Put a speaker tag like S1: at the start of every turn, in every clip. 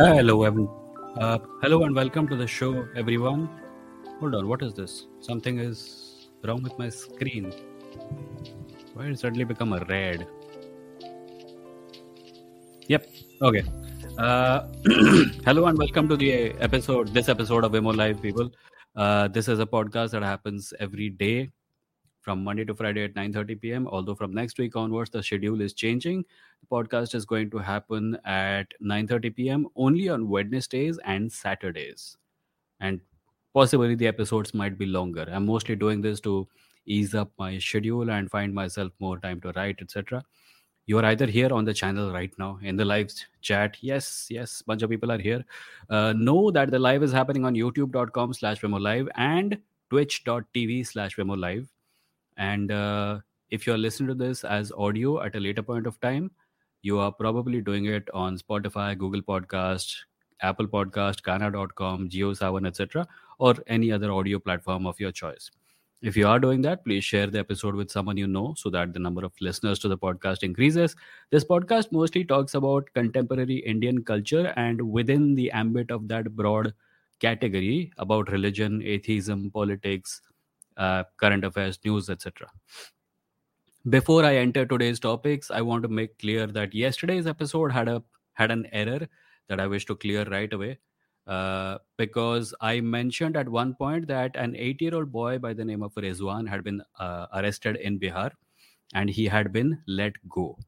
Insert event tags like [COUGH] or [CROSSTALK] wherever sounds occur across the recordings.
S1: Hello, every, uh, hello, and welcome to the show, everyone. Hold on, what is this? Something is wrong with my screen. Why did it suddenly become a red? Yep. Okay. Uh, [CLEARS THROAT] hello and welcome to the episode. This episode of Vimoh Live, people. Uh, this is a podcast that happens every day from Monday to Friday at 9:30 p.m. Although from next week onwards the schedule is changing. The podcast is going to happen at 9:30 p.m. only on Wednesdays and Saturdays. And possibly the episodes might be longer. I'm mostly doing this to ease up my schedule and find myself more time to write, etc. You are either here on the channel right now in the live chat. Yes, yes, bunch of people are here. Uh, know that the live is happening on youtube.com slash live and twitch.tv slash live and uh, if you're listening to this as audio at a later point of time, you are probably doing it on Spotify, Google Podcast, Apple Podcast, Gaana.com, JioSaavn, etc., or any other audio platform of your choice. If you are doing that, please share the episode with someone you know so that the number of listeners to the podcast increases. This podcast mostly talks about contemporary Indian culture and within the ambit of that broad category about religion, atheism, politics, uh, current affairs, news, etc. Before I enter today's topics, I want to make clear that yesterday's episode had a had an error that I wish to clear right away. Uh, because I mentioned at one point that an eight-year-old boy by the name of Rezwan had been uh, arrested in Bihar, and he had been let go.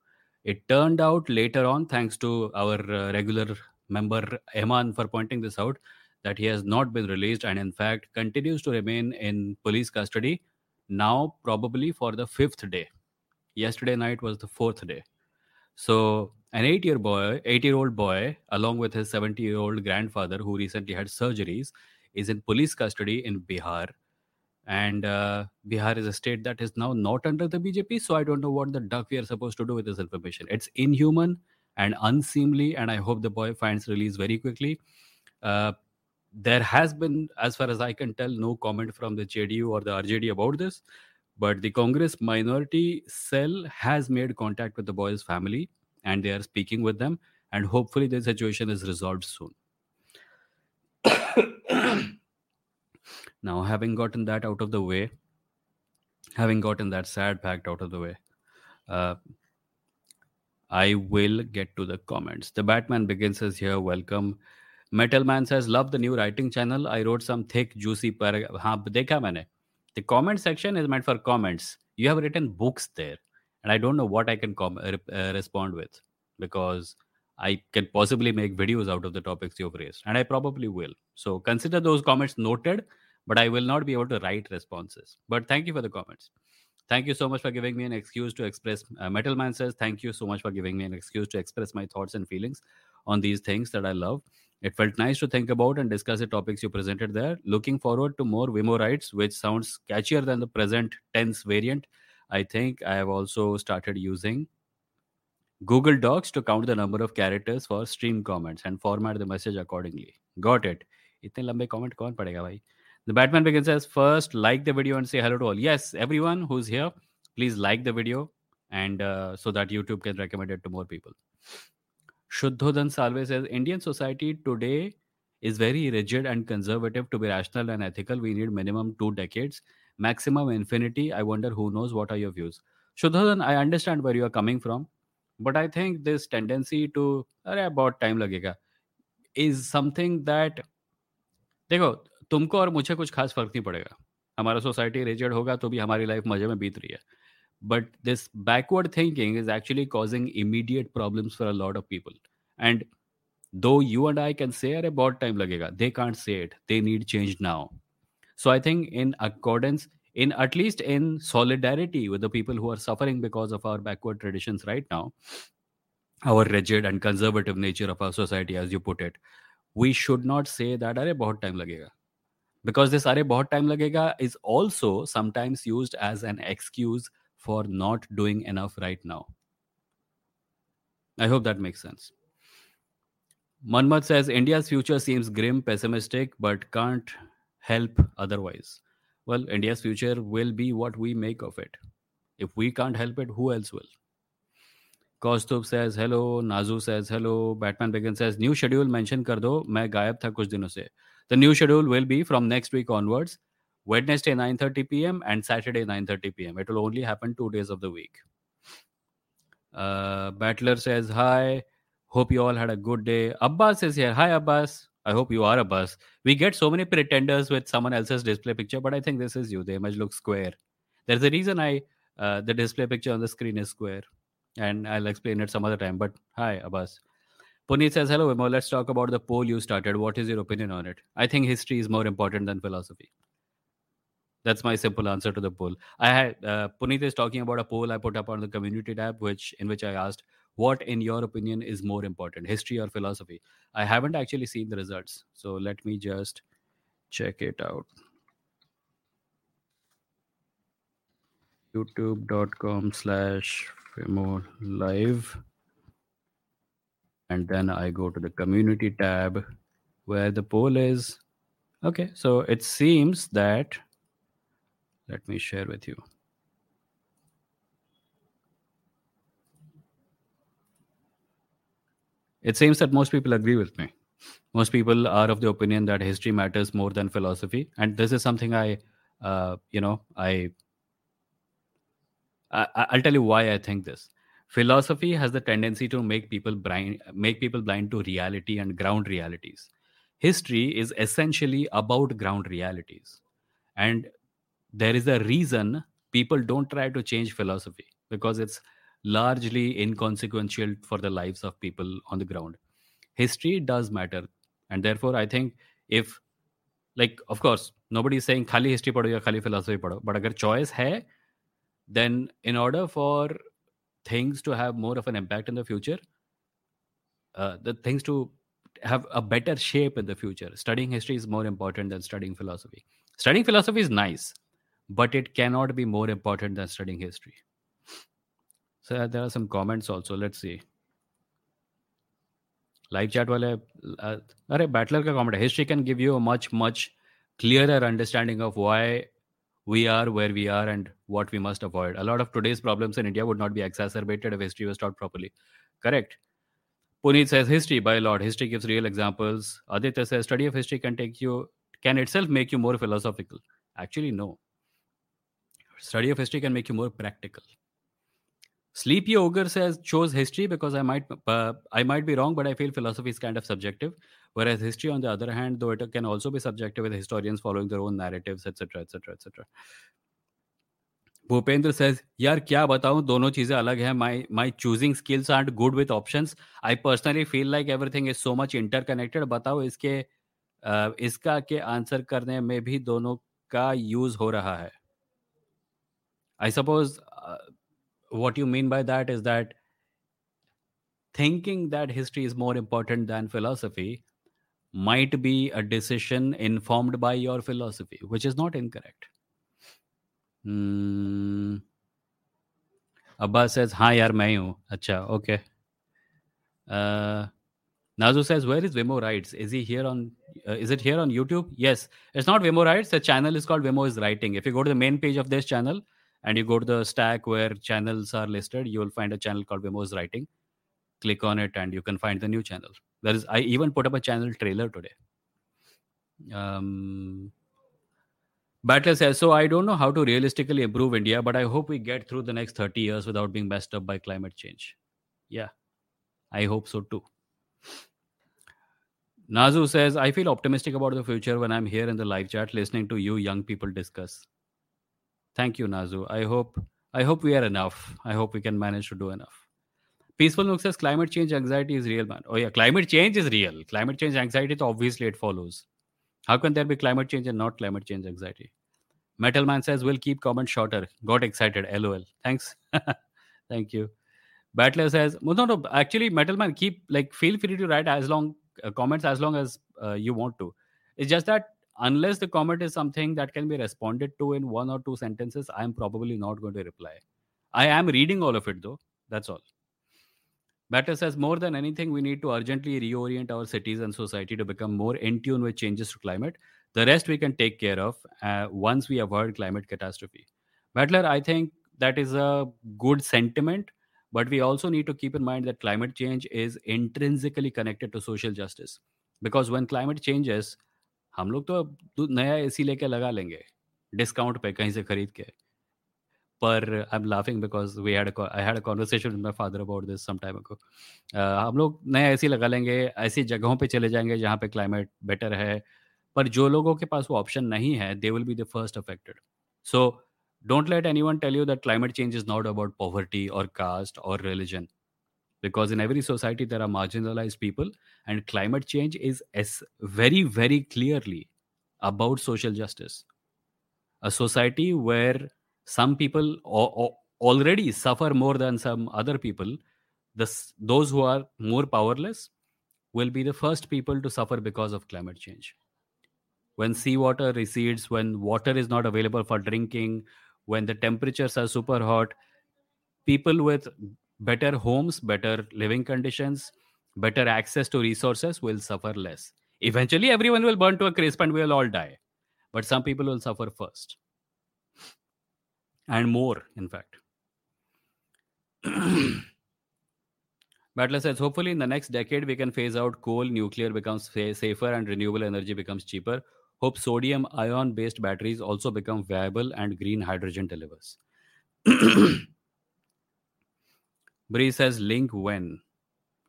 S1: It turned out later on, thanks to our uh, regular member Eman for pointing this out, that he has not been released and in fact continues to remain in police custody now probably for the fifth day. Yesterday night was the fourth day. So an 8 year boy 8 year old boy along with his 70 year old grandfather who recently had surgeries is in police custody in bihar. And uh, bihar is a state that is now not under the bjp so i don't know what the duck we are supposed to do with this information. It's inhuman and unseemly and i hope the boy finds release very quickly. Uh, there has been, as far as I can tell, no comment from the JDU or the RJD about this. But the Congress minority cell has made contact with the boys' family and they are speaking with them. And hopefully, the situation is resolved soon. [COUGHS] now, having gotten that out of the way, having gotten that sad fact out of the way, uh, I will get to the comments. The Batman begins as here. Welcome. Metal Man says, love the new writing channel. I wrote some thick, juicy paragraph. हाँ देखा मैंने. The comment section is meant for comments. You have written books there, and I don't know what I can com- uh, uh, respond with because I can possibly make videos out of the topics you've raised, and I probably will. So consider those comments noted, but I will not be able to write responses. But thank you for the comments. Thank you so much for giving me an excuse to express. Uh, Metal Man says, Thank you so much for giving me an excuse to express my thoughts and feelings on these things that I love. It felt nice to think about and discuss the topics you presented there. Looking forward to more Wimo rights, which sounds catchier than the present tense variant. I think I have also started using Google Docs to count the number of characters for stream comments and format the message accordingly. Got it. इतने लंबे comment कौन पढ़ेगा भाई? The Batman begins as first like the video and say hello to all. Yes, everyone who's here, please like the video and uh, so that YouTube can recommend it to more people. Shuddhodhan Salve says Indian society today is very rigid and conservative to be rational and ethical. We need minimum two decades. maximum infinity. I wonder who knows what are your views. Shudhadan, I understand where you are coming from, but I think this tendency to about time लगेगा is something that देखो तुमको और मुझे कुछ खास फ़र्क नहीं पड़ेगा हमारा सोसाइटी रिजिड होगा तो भी हमारी लाइफ मज़े में बीत रही है but this backward thinking is actually causing immediate problems for a lot of people. And though you and i can say "Arey, bahut time lagega they can't say it. They need change now. So i think in accordance in at least in solidarity with the people who are suffering because of our backward traditions right now our rigid and conservative nature of our society as you put it we should not say that are about time lagega. Because this are about time lagega is also sometimes used as an excuse for not doing enough right now i hope that makes sense Manmat says India's future seems grim, pessimistic, but can't help otherwise. Well, India's future will be what we make of it. If we can't help it, who else will? Kaustub says hello. Nazu says hello. Batman Begin says new schedule mention कर दो मैं गायब था कुछ दिनों से. The new schedule will be from next week onwards. Wednesday 9:30 p.m. and Saturday 9:30 p.m. It will only happen two days of the week. Uh, Battler says hi. Hope you all had a good day. Abbas is here. Hi Abbas. I hope you are Abbas. We get so many pretenders with someone else's display picture, but I think this is you. The image looks square. There's a reason I uh, the display picture on the screen is square, and I'll explain it some other time. But hi Abbas. Puneet says hello. Let's talk about the poll you started. What is your opinion on it? I think history is more important than philosophy. That's my simple answer to the poll. I had uh, is talking about a poll I put up on the community tab, which in which I asked, "What, in your opinion, is more important, history or philosophy?" I haven't actually seen the results, so let me just check it out. youtube.com slash live and then i go to the community tab where the poll is okay so it seems that let me share with you. It seems that most people agree with me. Most people are of the opinion that history matters more than philosophy, and this is something I, uh, you know, I, I, I'll tell you why I think this. Philosophy has the tendency to make people blind, make people blind to reality and ground realities. History is essentially about ground realities, and there is a reason people don't try to change philosophy because it's largely inconsequential for the lives of people on the ground. History does matter and therefore i think if like of course nobody is saying khali history padho ya khali philosophy padho but agar choice hai then in order for things to have more of an impact in the future uh, the things to have a better shape in the future studying history is more important than studying philosophy. Studying philosophy is nice but it cannot be more important than studying history. So uh, there are some comments also. Let's see. Live chat wale, uh, अरे Buttler का comment history can give you a much much clearer understanding of why we are where we are and what we must avoid. A lot of today's problems in India would not be exacerbated if history was taught properly. Correct. Puneet says history by a lot. History gives real examples. Aditya says study of history can take you can itself make you more philosophical. Actually, no Study of history can make you more practical. Sleepy Ogre says chose history because I might uh, I might be wrong, but I feel philosophy is kind of subjective. Whereas history, on the other hand, though it can also be subjective with historians following their own narratives, etc., etc., etc. Bhupendra says यार क्या बताऊँ दोनों चीज़ें अलग हैं my my choosing skills are good with options I personally feel like everything is so much interconnected बताओ इसके uh, इसका के आंसर करने में भी दोनों का यूज़ हो रहा है I suppose uh, what you mean by that is that thinking that history is more important than philosophy might be a decision informed by your philosophy, which is not incorrect. Hmm. Abbas says, "Hi, yaar, main hu." Acha, okay. Uh, Nazu says, "Where is Vimoh Writes? Is he here on? Uh, is it here on YouTube? Yes, it's not Vimoh Writes. The channel is called Vimoh is Writing. If you go to the main page of this channel, and you go to the stack where channels are listed, you will find a channel called Vimoh's Writing. Click on it and you can find the new channel. There is I even put up a channel trailer today. Um, Battler says, so I don't know how to realistically improve India, but I hope we get through the next 30 years without being messed up by climate change. Yeah, I hope so too. Nazu says, I feel optimistic about the future when I'm here in the live chat listening to you young people discuss. Thank you, Nazu. I hope I hope we are enough. I hope we can manage to do enough. Peaceful Nook says climate change anxiety is real, man. Oh yeah, climate change is real. Climate change anxiety, obviously it follows. How can there be climate change and not climate change anxiety? Metal Man says we'll keep comments shorter. Got excited. LOL. Thanks. [LAUGHS] Thank you. Battler says, no, no, actually, Metal Man, keep like feel free to write as long uh, comments as long as uh, you want to. It's just that unless the comment is something that can be responded to in one or two sentences, I'm probably not going to reply. I am reading all of it though. That's all. Battler says more than anything, we need to urgently reorient our cities and society to become more in tune with changes to climate. The rest we can take care of uh, once we avoid climate catastrophe. Battler, I think that is a good sentiment, but we also need to keep in mind that climate change is intrinsically connected to social justice. Because when climate changes, हम लोग तो नया AC लेके लगा लेंगे, discount पे कहीं से खरीद के। पर I am laughing because we had I had conversation with my father about this some time ago हम लोग नया एसी लगा लेंगे, ऐसी जगहों पे चले जाएँगे जहाँ पे क्लाइमेट बेटर है। पर जो लोगों के पास वो ऑप्शन नहीं है they will be the first affected so don't let anyone tell you that climate change is not about poverty और कास्ट और religion because in every society there are marginalized people and climate change is as very very clearly about social justice. A society where some people already suffer more than some other people those who are more powerless will be the first people to suffer because of climate change. When seawater recedes when water is not available for drinking when the temperatures are super hot people with better homes better living conditions better access to resources will suffer less eventually everyone will burn to a crisp and we will all die but some people will suffer first and more, in fact. [CLEARS THROAT] Butler says, hopefully in the next decade, we can phase out coal, nuclear becomes safer, and renewable energy becomes cheaper. Hope sodium ion based batteries also become viable and green hydrogen delivers. [CLEARS THROAT] Bree says, link when?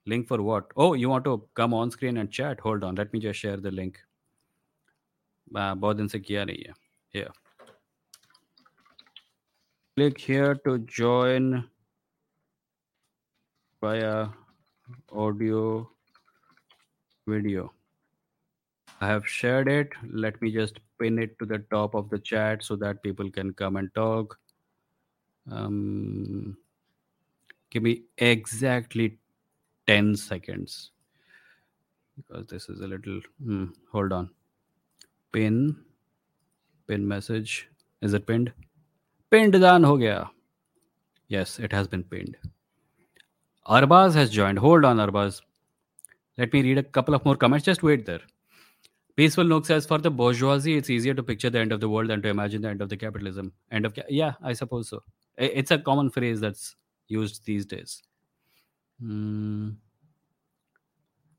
S1: Link for what? Oh, you want to come on screen and chat? Hold on, let me just share the link. बहुत दिन से किया नहीं है here click here to join via audio video. I have shared it. Let me just pin it to the top of the chat so that people can come and talk. Um, give me exactly 10 seconds. Because this is a little hmm, hold on. Pin pin message. Is it pinned? Pinned done ho gaya. Yes it has been pinned. Arbaz has joined. Hold on arbaz. Let me read a couple of more comments. Just wait there. Peaceful nook says for the bourgeoisie it's easier to picture the end of the world than to imagine the end of the capitalism. End of ca- yeah i suppose so. It's a common phrase that's used these days hmm.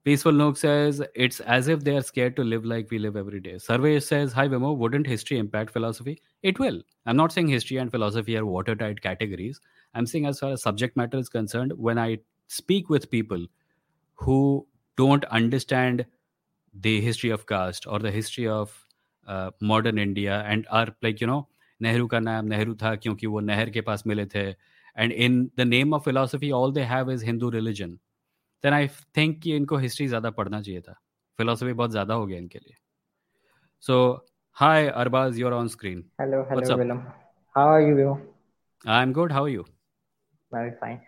S1: Peaceful Nook says it's as if they are scared to live like we live every day. Survey says, Hi Vimoh, wouldn't history impact philosophy? It will. I'm not saying history and philosophy are watertight categories. I'm saying, as far as subject matter is concerned, when I speak with people who don't understand the history of caste or the history of uh, modern India and are like, you know, Nehru naam Nehru tha kyunki wo Neher ke paas mile the. And in the name of philosophy, all they have is Hindu religion. Then I think कि इनको history ज़्यादा पढ़ना चाहिए था। Philosophy बहुत ज़्यादा हो गया इनके लिए। So hi Arbaaz you're on screen
S2: hello hello Vilam how are you
S1: I am good how you
S2: मैं फाइन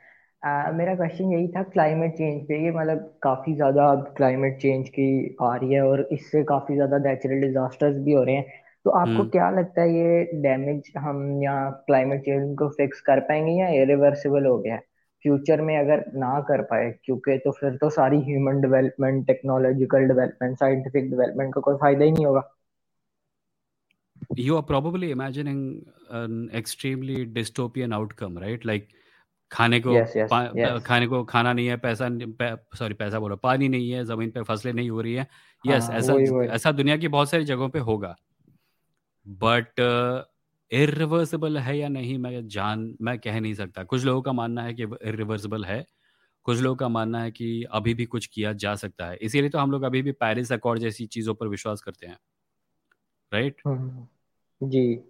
S2: मेरा क्वेश्चन यही था क्लाइमेट चेंज पे। ये मतलब काफ़ी ज़्यादा अब क्लाइमेट चेंज की आ रही है और इससे काफ़ी ज़्यादा नेचुरल डिजास्टर्स भी हो रहे हैं। तो आपको hmm. क्या लगता है ये डैमेज हम यहाँ क्लाइमेट चेंज को फिक्स कर पाएँगे या इरिवर्सिबल हो गया है फ्यूचर में अगर ना कर पाए क्योंकि तो फिर तो सारी human development technological development scientific development का को कोई फ़ायदा ही नहीं होगा
S1: you are probably imagining an extremely dystopian outcome right like खाने को yes, yes, yes. खाने को खाना नहीं है पैसा सॉरी पैसा बोलो पानी नहीं है ज़मीन पे फ़सलें नहीं हो रही है यस हाँ, ऐसा वही, वही. ऐसा दुनिया की बहुत सारी जगहों पे होगा बट इरिवर्सिबल है या नहीं मैं जान मैं कह नहीं सकता। कुछ लोगों का मानना है कि इरिवर्सिबल है। कुछ लोगों का मानना है कि अभी भी कुछ किया जा सकता है। इसीलिए तो हम लोग अभी भी पेरिस अकॉर्ड जैसी चीज़ों पर विश्वास करते हैं। राइट
S2: हम्म, जी।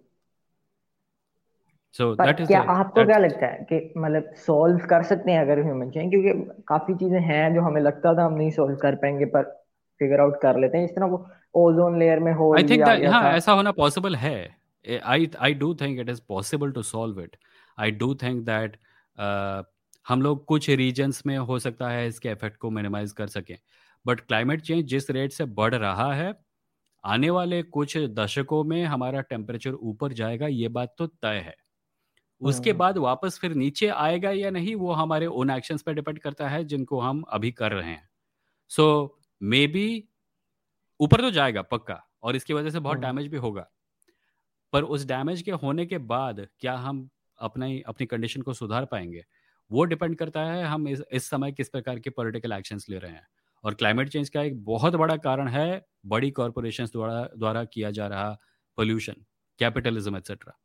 S1: सो
S2: पर
S1: दैट इज़
S2: क्या आपको क्या लगता है कि मतलब सॉल्व कर सकते हैं अगर ह्यूमन चेन क्योंकि काफ़ी चीज़ें हैं जो हमें लगता था हम नहीं सॉल्व कर पाएँगे पर फिगर आउट कर लेते हैं। इस तरह वो ओजोन लेयर में होल
S1: आई थिंक हाँ ऐसा होना पॉसिबल है। I I do think it is possible to solve it I do think that हम लोग कुछ रीजन्स में हो सकता है इसके इफ़ेक्ट को मिनिमाइज कर सकें। बट क्लाइमेट चेंज जिस रेट से बढ़ रहा है आने वाले कुछ दशकों में हमारा टेम्परेचर ऊपर जाएगा ये बात तो तय है। उसके
S2: हम्म।
S1: बाद वापस फिर नीचे आएगा या नहीं वो हमारे ओन एक्शंस पर डिपेंड करता है जिनको हम अभी कर रहे हैं। सो मे बी ऊपर तो जाएगा पक्का और इसकी वजह से बहुत डैमेज भी होगा। पर उस डैमेज के होने के बाद क्या हम अपने अपनी कंडीशन को सुधार पाएँगे? वो डिपेंड करता है हम इस इस समय किस प्रकार के पॉलिटिकल एक्शंस ले रहे हैं। और क्लाइमेट चेंज का एक बहुत बड़ा कारण है बड़ी कॉरपोरेशन द्वारा द्वारा किया जा रहा पोल्यूशन कैपिटलिज्म एक्सेट्रा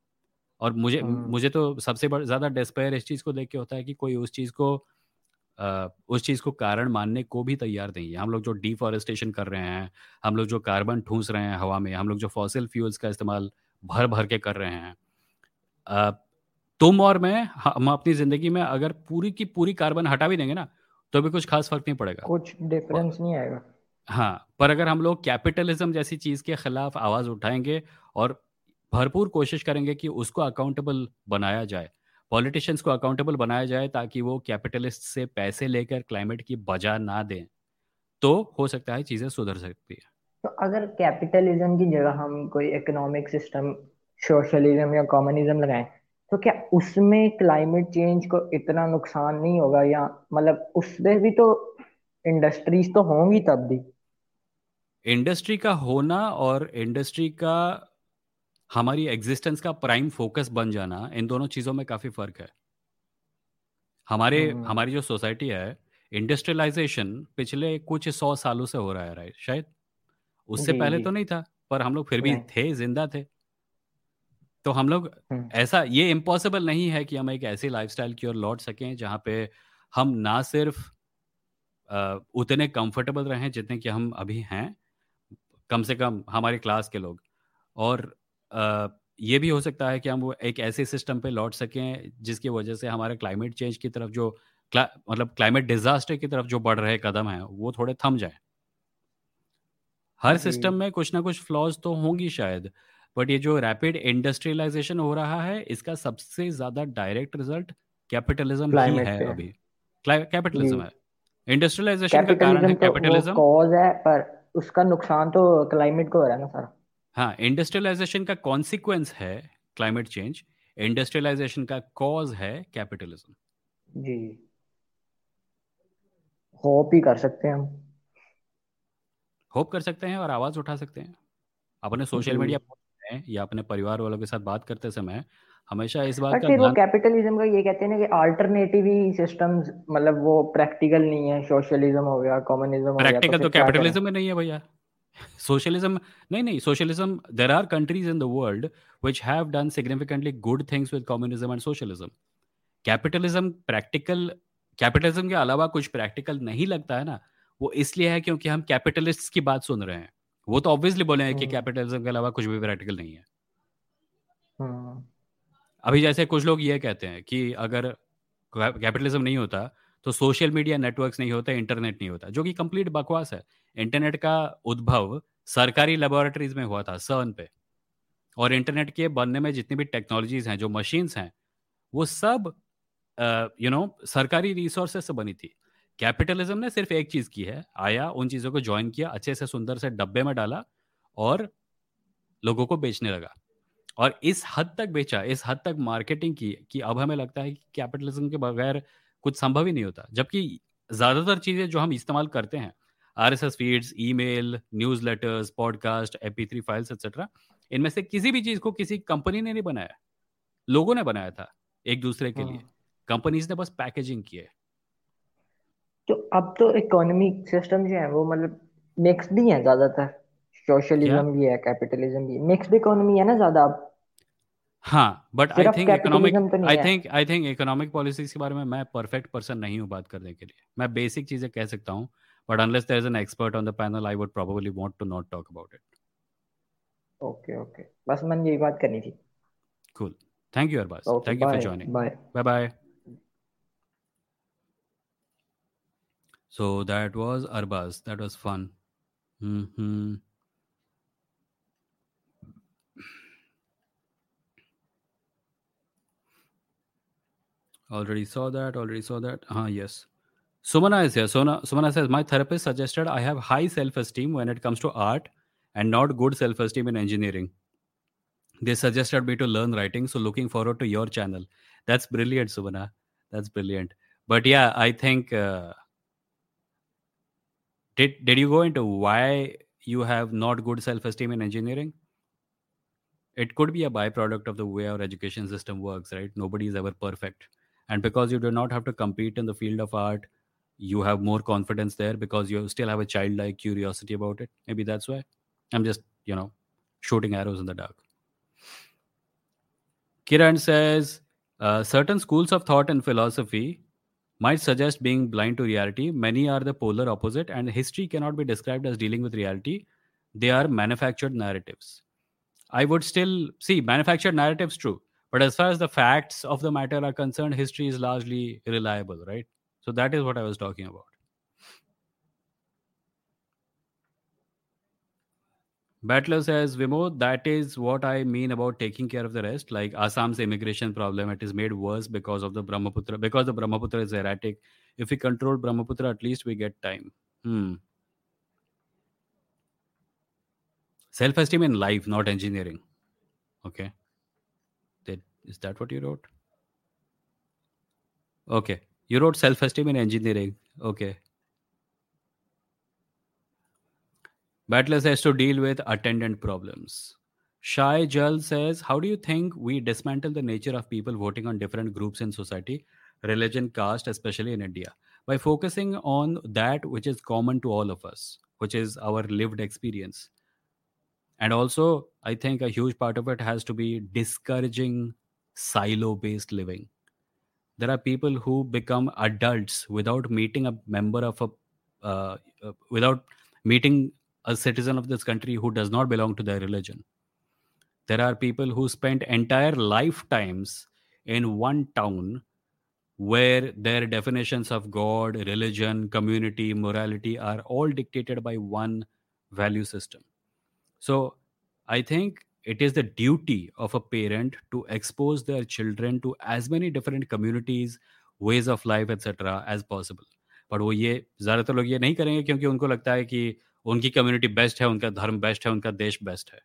S1: और मुझे
S2: हम्म
S1: मुझे तो सबसे बड़ा ज़्यादा डिस्पेयर इस चीज़ को देख के होता है कि कोई उस चीज़ को उस चीज़ को कारण मानने को भी तैयार नहीं है। हम लोग जो डिफॉरेस्टेशन कर रहे हैं हम लोग जो कार्बन ठूस रहे हैं हवा में हम लोग जो फॉसिल फ्यूल्स का इस्तेमाल भर भर के कर रहे हैं। तुम और मैं हम अपनी ज़िंदगी में अगर पूरी की पूरी कार्बन हटा भी देंगे ना तो भी कुछ खास फ़र्क नहीं पड़ेगा।
S2: कुछ डिफरेंस नहीं आएगा।
S1: हाँ पर अगर हम लोग कैपिटलिज्म जैसी चीज़ के खिलाफ आवाज़ उठाएँगे और भरपूर कोशिश करेंगे कि उसको अकाउंटेबल बनाया जाए पॉलिटिशियंस को अकाउंटेबल बनाया जाए ताकि वो कैपिटलिस्ट से पैसे लेकर क्लाइमेट की बजा ना दें तो हो सकता है चीज़ें सुधर सकती है।
S2: तो अगर कैपिटलिज्म की जगह हम कोई इकोनॉमिक सिस्टम सोशलिज्म या कम्युनिज्म लगाएँ तो क्या उसमें क्लाइमेट चेंज को इतना नुकसान नहीं होगा या मतलब उसमें भी तो इंडस्ट्रीज़ तो होंगी तब भी?
S1: इंडस्ट्री का होना और इंडस्ट्री का हमारी एग्जिस्टेंस का प्राइम फोकस बन जाना इन दोनों चीज़ों में काफ़ी फ़र्क है। हमारे
S2: हम्म।
S1: हमारी जो सोसाइटी है इंडस्ट्रियलाइजेशन पिछले कुछ सौ सालों से हो रहा है राइट शायद? उससे पहले तो नहीं था पर हम लोग फिर भी थे ज़िंदा थे। तो हम लोग
S2: हम्म।
S1: ऐसा ये इम्पॉसिबल नहीं है कि हम एक ऐसी लाइफस्टाइल की ओर लौट सकें जहाँ पे हम ना सिर्फ़ अ, उतने कंफर्टेबल रहें जितने कि हम अभी हैं। कम से कम हमारे क्लास के लोग। और ये भी हो सकता है कि हम वो एक ऐसे सिस्टम पे लौट सकें जिसकी वजह से हमारे क्लाइमेट चेंज की तरफ़ जो क्ला, मतलब क्लाइमेट डिजास्टर की तरफ़ जो बढ़ रहे कदम हैं वो थोड़े थम जाए। हर सिस्टम में कुछ ना कुछ फ्लॉज तो होंगी शायद बट ये जो रैपिड इंडस्ट्रियलाइजेशन हो रहा है इसका सबसे ज़्यादा डायरेक्ट रिज़ल्ट कैपिटलिज्म ही है अभी। कैपिटलिज्म है। इंडस्ट्रियलाइजेशन का कारण है
S2: कैपिटलिज्म तो
S1: कैपिटलिज्म।
S2: कॉज है पर उसका नुकसान तो क्लाइमेट को हो रहा है ना सारा।
S1: हाँ इंडस्ट्रियलाइजेशन का कॉन्सिक्वेंस है क्लाइमेट चेंज इंडस्ट्रियलाइजेशन का कॉज है कैपिटलिज्म
S2: जी। होप ही कर सकते हैं हम।
S1: होप कर सकते हैं और आवाज़ उठा सकते हैं। अपने सोशल मीडिया में या अपने परिवार वालों के साथ बात करते समय हमेशा इस बात का
S2: फिर वो कैपिटलिज्म का ये कहते हैं ना कि अल्टरनेटिव ही सिस्टम्स मतलब वो प्रैक्टिकल नहीं है। सोशलिज्म हो गया कम्युनिज्म हो गया तो
S1: प्रैक्टिकल तो कैपिटलिज्म में नहीं है भैया सोशलिज्म नहीं नहीं socialism there are countries in the world which have done significantly good things with communism and socialism capitalism practical capitalism के अलावा कुछ प्रैक्टिकल नहीं लगता है ना वो इसलिए है क्योंकि हम कैपिटलिस्ट की बात सुन रहे हैं। वो तो ऑब्वियसली बोले हैं कि
S2: हम्म।
S1: कैपिटलिज्म के अलावा कुछ भी प्रैक्टिकल नहीं है।
S2: हाँ।
S1: अभी जैसे कुछ लोग ये कहते हैं कि अगर कैपिटलिज्म नहीं होता तो सोशल मीडिया नेटवर्क्स नहीं होते, इंटरनेट नहीं होता, जो कि कंप्लीट बकवास है। इंटरनेट का उद्भव सरकारी लेबोरेटरीज में हुआ था सर्न पे। और इंटरनेट के बनने में जितनी भी टेक्नोलॉजीज़ हैं, जो मशीन्स हैं, वो सब यू नो सरकारी रिसोर्सेज से बनी थी। कैपिटलिज्म ने सिर्फ़ एक चीज़ की है, आया, उन चीज़ों को ज्वाइन किया, अच्छे से, सुंदर से, डब्बे में डाला और लोगों को बेचने लगा। और इस हद तक बेचा, इस हद तक मार्केटिंग की, कि अब हमें लगता है कि कैपिटलिज्म के बगैर कुछ संभव ही नहीं होता। जबकि ज़्यादातर चीज़ें जो हम इस्तेमाल करते हैं R S S feeds email newsletters podcast A P three files etcetera इनमें से किसी भी चीज़ को किसी कंपनी ने नहीं बनाया। लोगों ने बनाया था एक दूसरे के लिए। कंपनीज़ ने बस पैकेजिंग की है।
S2: तो अब तो इकोनॉमिक सिस्टम जो है वो मतलब मिक्स्ड ही है ज़्यादातर। सोशलिज्म भी है कैपिटलिज्म भी मिक्स्ड इकोनॉमी है ना ज़्यादा
S1: हाँ
S2: but I think
S1: economic
S2: I
S1: think I think economic policies के बारे में मैं परफेक्ट पर्सन नहीं हूँ बात करने के लिए। मैं बेसिक चीज़ें कह सकता हूँ but unless there is an expert on the panel I would probably want to not talk about it
S2: okay okay बस मैंने यही बात करनी थी।
S1: Cool thank
S2: you
S1: Arbaaz thank you
S2: for
S1: joining
S2: bye
S1: bye bye so that was Arbaz. That was fun. hmm Already saw that. Already saw that. Ah, yes. Sumana is here. Sona, Sumana says, My therapist suggested I have high self esteem when it comes to art and not good self esteem in engineering. They suggested me to learn writing. So, looking forward to your channel. That's brilliant, Sumana. That's brilliant. But yeah, I think. Uh, did, did you go into why you have not good self esteem in engineering? It could be a byproduct of the way our education system works, right? Nobody is ever perfect and because you do not have to compete in the field of art you have more confidence there because you still have a childlike curiosity about it. Maybe that's why. I'm just you know shooting arrows in the dark. Kiran says uh, certain schools of thought and philosophy might suggest being blind to reality. Many are the polar opposite and history cannot be described as dealing with reality. They are manufactured narratives. I would still see manufactured narratives true but as far as the facts of the matter are concerned, history is largely reliable, right? So that is what I was talking about. Battler says, Vimoh, that is what I mean about taking care of the rest. Like Assam's immigration problem, it is made worse because of the Brahmaputra, because the Brahmaputra is erratic. If we control Brahmaputra, at least we get time. Hmm. Self esteem in life, not engineering. Okay. Is that what you wrote? Okay. You wrote self esteem in engineering. Okay. Battles has to deal with attendant problems. Shai Jal says, How do you think we dismantle the nature of people voting on different groups in society, religion, caste, especially in India, by focusing on that which is common to all of us, which is our lived experience? And also, I think a huge part of it has to be discouraging silo based living. There are people who become adults without meeting a member of a, uh, uh, without meeting a citizen of this country who does not belong to their religion. There are people who spend entire lifetimes in one town where their definitions of God, religion, community, morality are all dictated by one value system. So I think it is the duty of a parent to expose their children to as many different communities, ways of life etc as possible. पर वो ये, ज़्यादातर लोग ये नहीं करेंगे क्योंकि उनको लगता है कि उनकी कम्युनिटी बेस्ट है, उनका धर्म बेस्ट है, उनका देश बेस्ट है।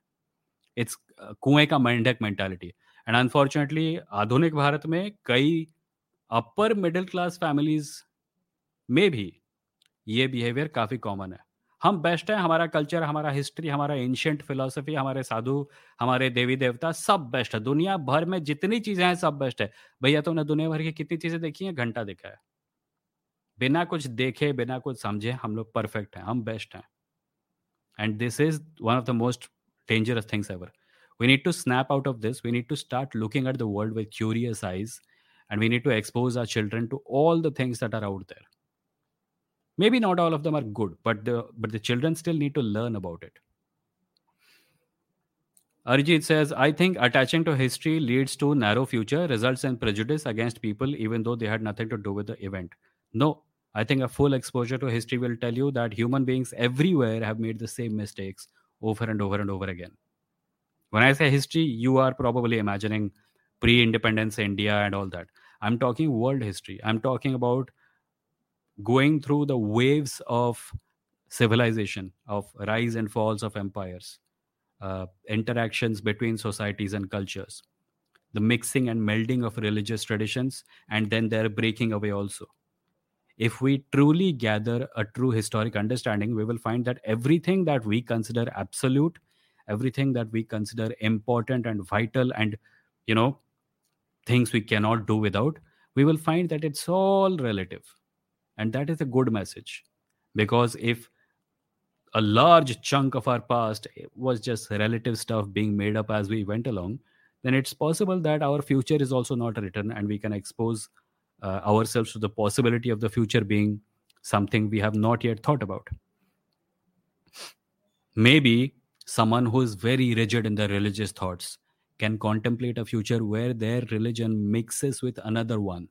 S1: इट्स कुएँ का मेंढक मेंटालिटी एंड अनफॉर्चुनेटली आधुनिक भारत में कई अपर मिडिल क्लास फैमिलीज़ में भी ये बिहेवियर काफ़ी कॉमन है। हम बेस्ट है, हमारा कल्चर, हमारा हिस्ट्री, हमारा एंशियंट फिलोसफी, हमारे साधु, हमारे देवी देवता सब बेस्ट है। दुनिया भर में जितनी चीज़ें हैं सब बेस्ट है। भैया तुमने दुनिया भर की कितनी चीज़ें देखी हैं? घंटा देखा है। बिना कुछ देखे, बिना कुछ समझे हम लोग परफेक्ट हैं, हम बेस्ट हैं। And this is one of the most dangerous things ever. we need to snap out of this we need to start looking at the world with curious eyes and we need to expose our children to all the things that are out there maybe not all of them are good but the but the children still need to learn about it Arijit says, I think attaching to history leads to narrow future, results in prejudice against people even though they had nothing to do with the event. No, I think a full exposure to history will tell you that human beings everywhere have made the same mistakes over and over and over again. When I say history, you are probably imagining pre independence India and all that. I'm talking world history. I'm talking about going through the waves of civilization, of rise and falls of empires, uh, interactions between societies and cultures, the mixing and melding of religious traditions, and then their breaking away also. If we truly gather a true historic understanding, we will find that everything that we consider absolute, everything that we consider important and vital, and you know, things we cannot do without, we will find that it's all relative and that is a good message because if a large chunk of our past was just relative stuff being made up as we went along, then it's possible that our future is also not written and we can expose uh, ourselves to the possibility of the future being something we have not yet thought about. Maybe someone who is very rigid in their religious thoughts can contemplate a future where their religion mixes with another one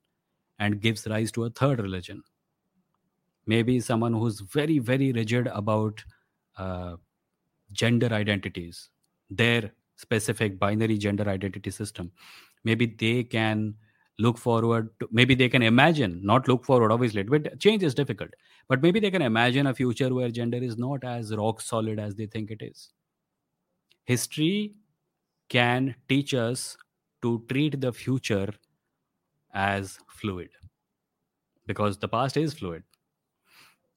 S1: and gives rise to a third religion. Maybe someone who's very, very rigid about uh, gender identities, their specific binary gender identity system. Maybe they can look forward to, maybe they can imagine not look forward obviously but change is difficult. But maybe they can imagine a future where gender is not as rock solid as they think it is. History can teach us to treat the future as fluid because the past is fluid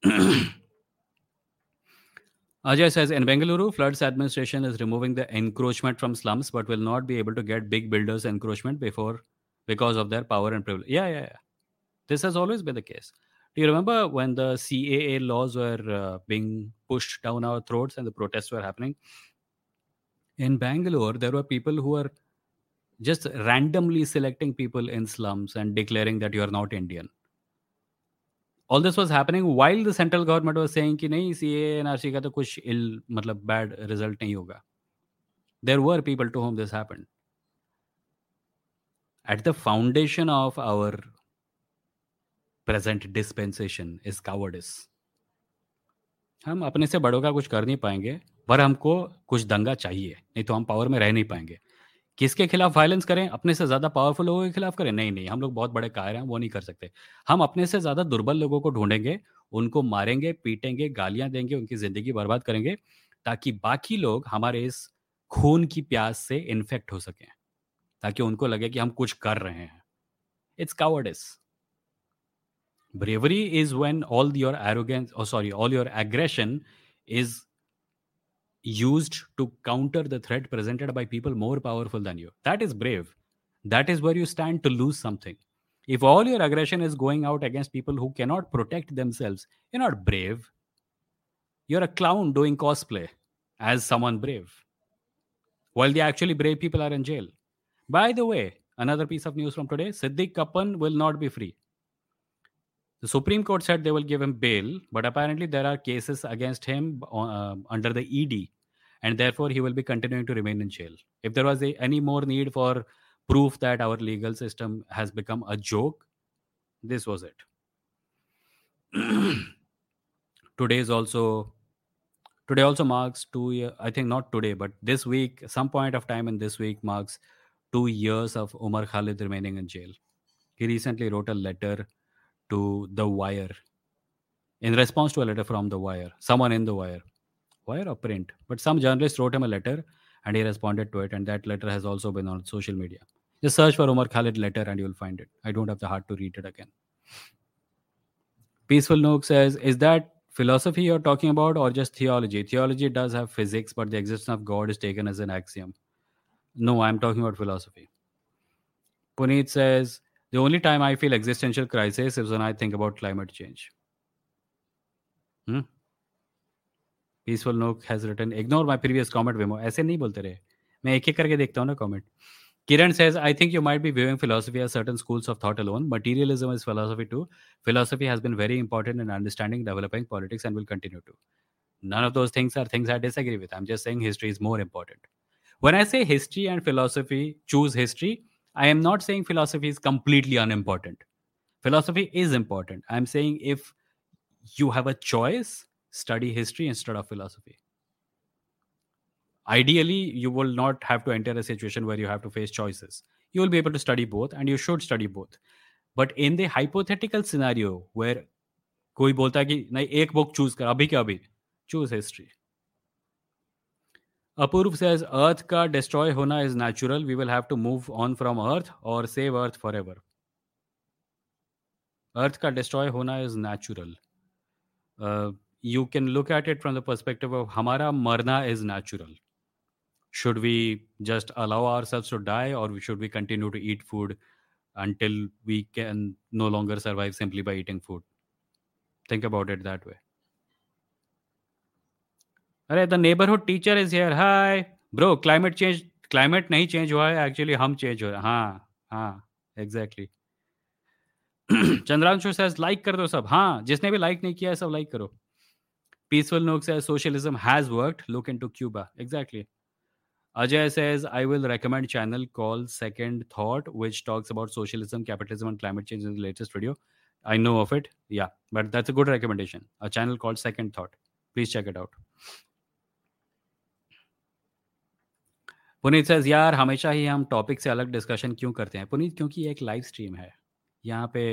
S1: [CLEARS THROAT] Ajay says in Bengaluru, floods administration is removing the encroachment from slums, but will not be able to get big builders encroachment before because of their power and privilege. Yeah, yeah, yeah. This has always been the case. Do you remember when the CAA laws were uh, being pushed down our throats and the protests were happening? In Bangalore, there were people who were just randomly selecting people in slums and declaring that you are not Indian all this was happening while the central government was saying की नहीं C N R C का तो कुछ इल मतलब bad result नहीं होगा। There were people to whom this happen at the foundation of our present dispensation is cowardice हम अपने से बड़ों का कुछ कर नहीं पाएँगे, पर हमको कुछ दंगा चाहिए, नहीं तो हम पावर में रह नहीं पाएँगे। किसके खिलाफ वायलेंस करें? अपने से ज़्यादा पावरफुल लोगों के खिलाफ करें? नहीं नहीं, हम लोग बहुत बड़े कायर हैं, वो नहीं कर सकते। हम अपने से ज़्यादा दुर्बल लोगों को ढूंढेंगे, उनको मारेंगे, पीटेंगे, गालियाँ देंगे, उनकी ज़िंदगी बर्बाद करेंगे, ताकि बाकी लोग हमारे इस खून की प्यास से इन्फेक्ट हो सकें, ताकि उनको लगे कि हम कुछ कर रहे हैं। It's cowardice is when all your arrogance or sorry, all your aggression is used to counter the threat presented by people more powerful than you. That is brave. That is where you stand to lose something. If all your aggression is going out against people who cannot protect themselves, you're not brave. You're a clown doing cosplay as someone brave. While the actually brave people are in jail. By the way, another piece of news from today Siddique Kappan will not be free. The Supreme Court said they will give him bail, but apparently there are cases against him uh, under the ED, and therefore he will be continuing to remain in jail. If there was a, any more need for proof that our legal system has become a joke, this was it. [CLEARS THROAT] today is also today also marks two year i think not today but this week some point of time in this week marks two years of umar khalid remaining in jail he recently wrote a letter to The Wire in response to a letter from The Wire, someone in The Wire, Wire or print, but some journalist wrote him a letter and he responded to it, and that letter has also been on social media. Just search for Umar Khalid letter and you'll find it. I don't have the heart to read it again. Peaceful Nook says, Is that philosophy you're talking about or just theology? Theology does have physics, but the existence of God is taken as an axiom. No, I'm talking about philosophy. Puneet says, the only time I feel existential crisis is when I think about climate change. Hmm? Peaceful Nook has written, ignore my previous comment, Vimo. ऐसे नहीं बोलते रहे मैं एक एक करके देखता हूँ ना comment. Kiran says, I think you might be viewing philosophy as certain schools of thought alone. Materialism is philosophy too. Philosophy has been very important in understanding, developing politics, and will continue to. None of those things are things I disagree with. I'm just saying history is more important. When I say history and philosophy choose history, I am not saying philosophy is completely unimportant. Philosophy is important. I'm saying if you have a choice, study history instead of philosophy. Ideally, you will not have to enter a situation where you have to face choices. You will be able to study both, and you should study both. But in the hypothetical scenario where कोई बोलता है कि नहीं एक book choose कर अभी क्या अभी choose history Apurv says Earth ka destroy hona is natural. We will have to move on from Earth or save Earth forever. Earth ka destroy hona is natural. Uh, you can look at it from the perspective of hamara marna is natural. Should we just allow ourselves to die or should we continue to eat food until we can no longer survive simply by eating food? Think about it that way. अरे the neighbourhood teacher is here hi bro climate change climate नहीं change हुआ है actually हम change हो रहे हैं हाँ हाँ एग्जैक्टली [CLEARS THROAT] चंद्रांशु सेज लाइक कर दो सब हाँ जिसने भी लाइक नहीं किया है सब लाइक करो पीसफुल नोक says socialism has worked look into cuba exactly ajay says i will recommend channel called second thought which talks about socialism capitalism and climate change in the latest video i know of it yeah but that's a good recommendation a channel called second thought please check it out Puneet sir यार हमेशा ही हम topic से अलग discussion क्यों करते हैं? पुनीत क्योंकि एक लाइव स्ट्रीम है। यहाँ पे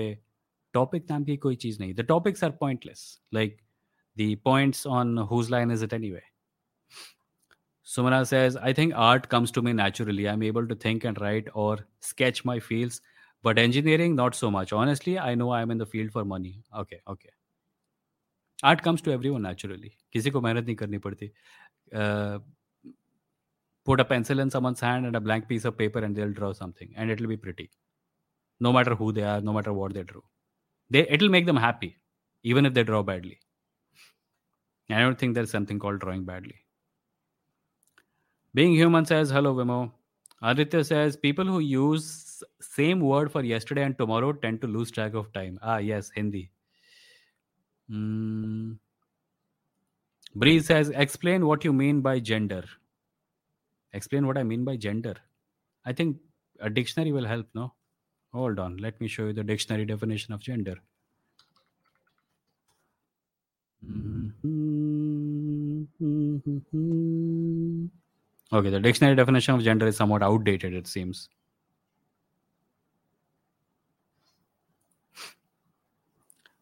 S1: टॉपिक नाम की कोई चीज़ नहीं। The topics are pointless like the points on whose line is it anyway Sumana says I think art comes to me naturally I am able to think and write और sketch my feels but engineering not so much honestly I know I am in the field for money okay okay art comes to everyone naturally किसी को मेहनत नहीं करनी पड़ती। uh, put a pencil in someone's hand and a blank piece of paper and they'll draw something and it'll be pretty. No matter who they are, no matter what they drew. They, it'll make them happy, even if they draw badly. I don't think there's something called drawing badly. Being human says, hello, Vimoh. Aditya says, people who use same word for yesterday and tomorrow tend to lose track of time. Ah, yes, Hindi. Mm. Bree says, explain what you mean by gender. Explain what I mean by gender. I think a dictionary will help, no? Hold on, let me show you the dictionary definition of gender. Mm-hmm. Okay, the dictionary definition of gender is somewhat outdated, it seems.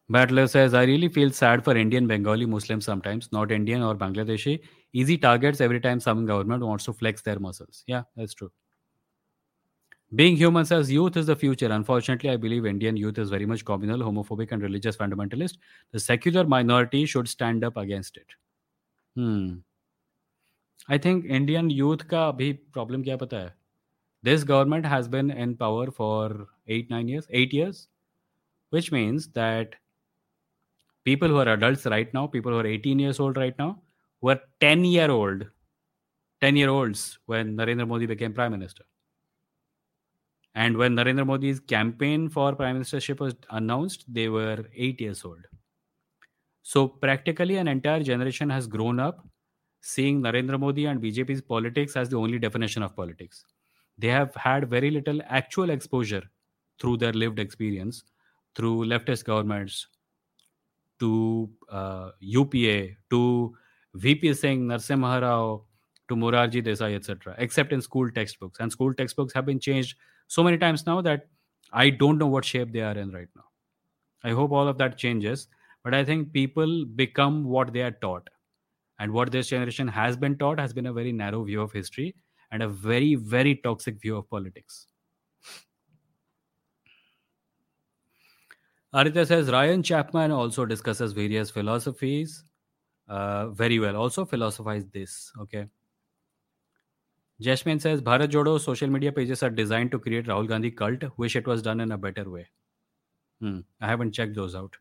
S1: Battler says, I really feel sad for Indian Bengali Muslims sometimes, not Indian or Bangladeshi. Easy targets every time some government wants to flex their muscles. Yeah, that's true. Being human says youth is the future. Unfortunately, I believe Indian youth is very much communal, homophobic, and religious fundamentalist. The secular minority should stand up against it. Hmm. I think Indian youth का अभी problem क्या पता है? This government has been in power for eight, nine years, eight years, which means that people who are adults right now, people who are 18 years old right now, were 10 year old, 10 year olds when Narendra Modi became prime minister. And when Narendra Modi's campaign for prime ministership was announced, they were eight years old. So practically, an entire generation has grown up seeing Narendra Modi and BJP's politics as the only definition of politics. They have had very little actual exposure through their lived experience, through leftist governments, to uh, UPA, to VP Singh, Narsimha Rao, to Morarji Desai, etc., except in school textbooks. And school textbooks have been changed so many times now that I don't know what shape they are in right now. I hope all of that changes, but I think people become what they are taught. And what this generation has been taught has been a very narrow view of history and a very, very toxic view of politics. Aditya says Ryan Chapman also discusses various philosophies uh, very well. Also philosophize this. Okay. Jasmine says Bharat Jodo social media pages are designed to create Rahul Gandhi cult. Wish it was done in a better way. Hmm, I haven't checked those out.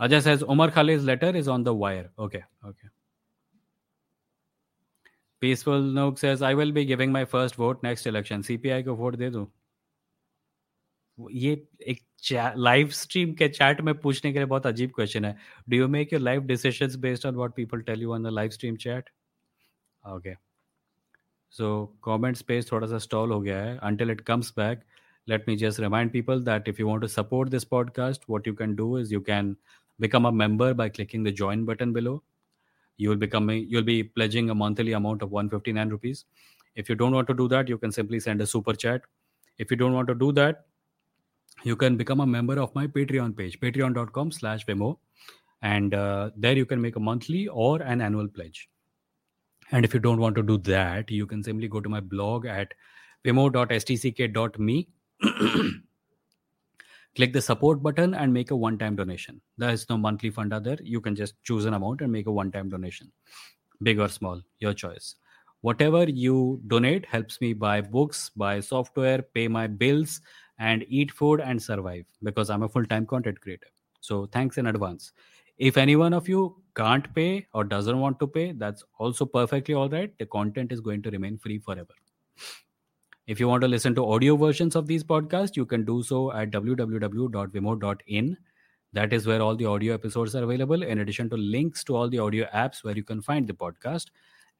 S1: Ajay says Umar Khalid's letter is on the wire. Okay. Okay. Peaceful Nook says I will be giving my first vote next election. CPI को vote दे do. ये एक live stream के chat में पूछने के लिए बहुत अजीब क्वेश्चन है। Do you make your live decision based on what people tell you on the live stream chat okay so comment space थोड़ा सा स्टॉल हो गया है। Until it comes back let me just remind people that if you want to support this podcast what you can do is you can become a member by clicking the join button below you will become you will be pledging a monthly amount of one fifty nine rupees if you don't want to do that you can simply send a super chat if you don't want to do that you can become a member of my patreon page patreon.com slash vimoh and uh, there you can make a monthly or an annual pledge and if you don't want to do that, you can simply go to my blog at vimoh.stck.me. [CLEARS THROAT] Click the support button and make a one time donation. There is no monthly fund there. You can just choose an amount and make a one time donation. Big or small, your choice. Whatever you donate helps me buy books, buy software, pay my bills, and eat food and survive because I'm a full time content creator. So thanks in advance. if any one of you can't pay or doesn't want to pay, that's also perfectly all right. The content is going to remain free forever. If you want to listen to audio versions of these podcasts, you can do so at www.vimoh.in. That is where all the audio episodes are available, in addition to links to all the audio apps where you can find the podcast.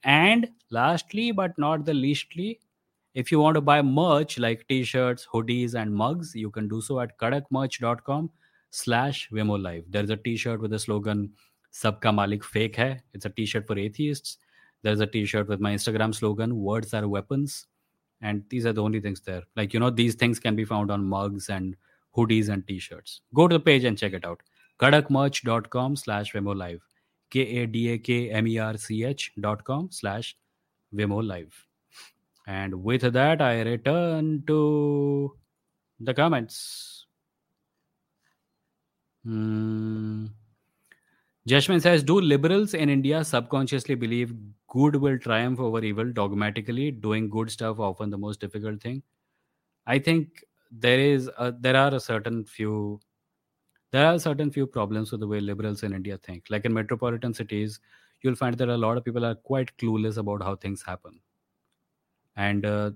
S1: And lastly, but not the leastly, if you want to buy merch like t-shirts, hoodies, and mugs, you can do so at kadakmerch.com slash Vimoh Live. There's a t-shirt with the slogan Sabka Malik Fake Hai. It's a t-shirt for atheists. There's a t-shirt with my Instagram slogan, Words are Weapons. And these are the only things there. Like, you know, these things can be found on mugs and hoodies and t-shirts. Go to the page and check it out. kadakmerch.com slash Vimoh Live. K-A-D-A-K-M-E-R-C-H dot com slash Vimoh Live. And with that, I return to the comments. Hmm. Jashmin says, Do liberals in India subconsciously believe good will triumph over evil dogmatically, doing good stuff often the most difficult thing? I think there is a, there are a certain few there are certain few problems with the way liberals in India think. Like in metropolitan cities, you'll find that a lot of people are quite clueless about how things happen, and uh,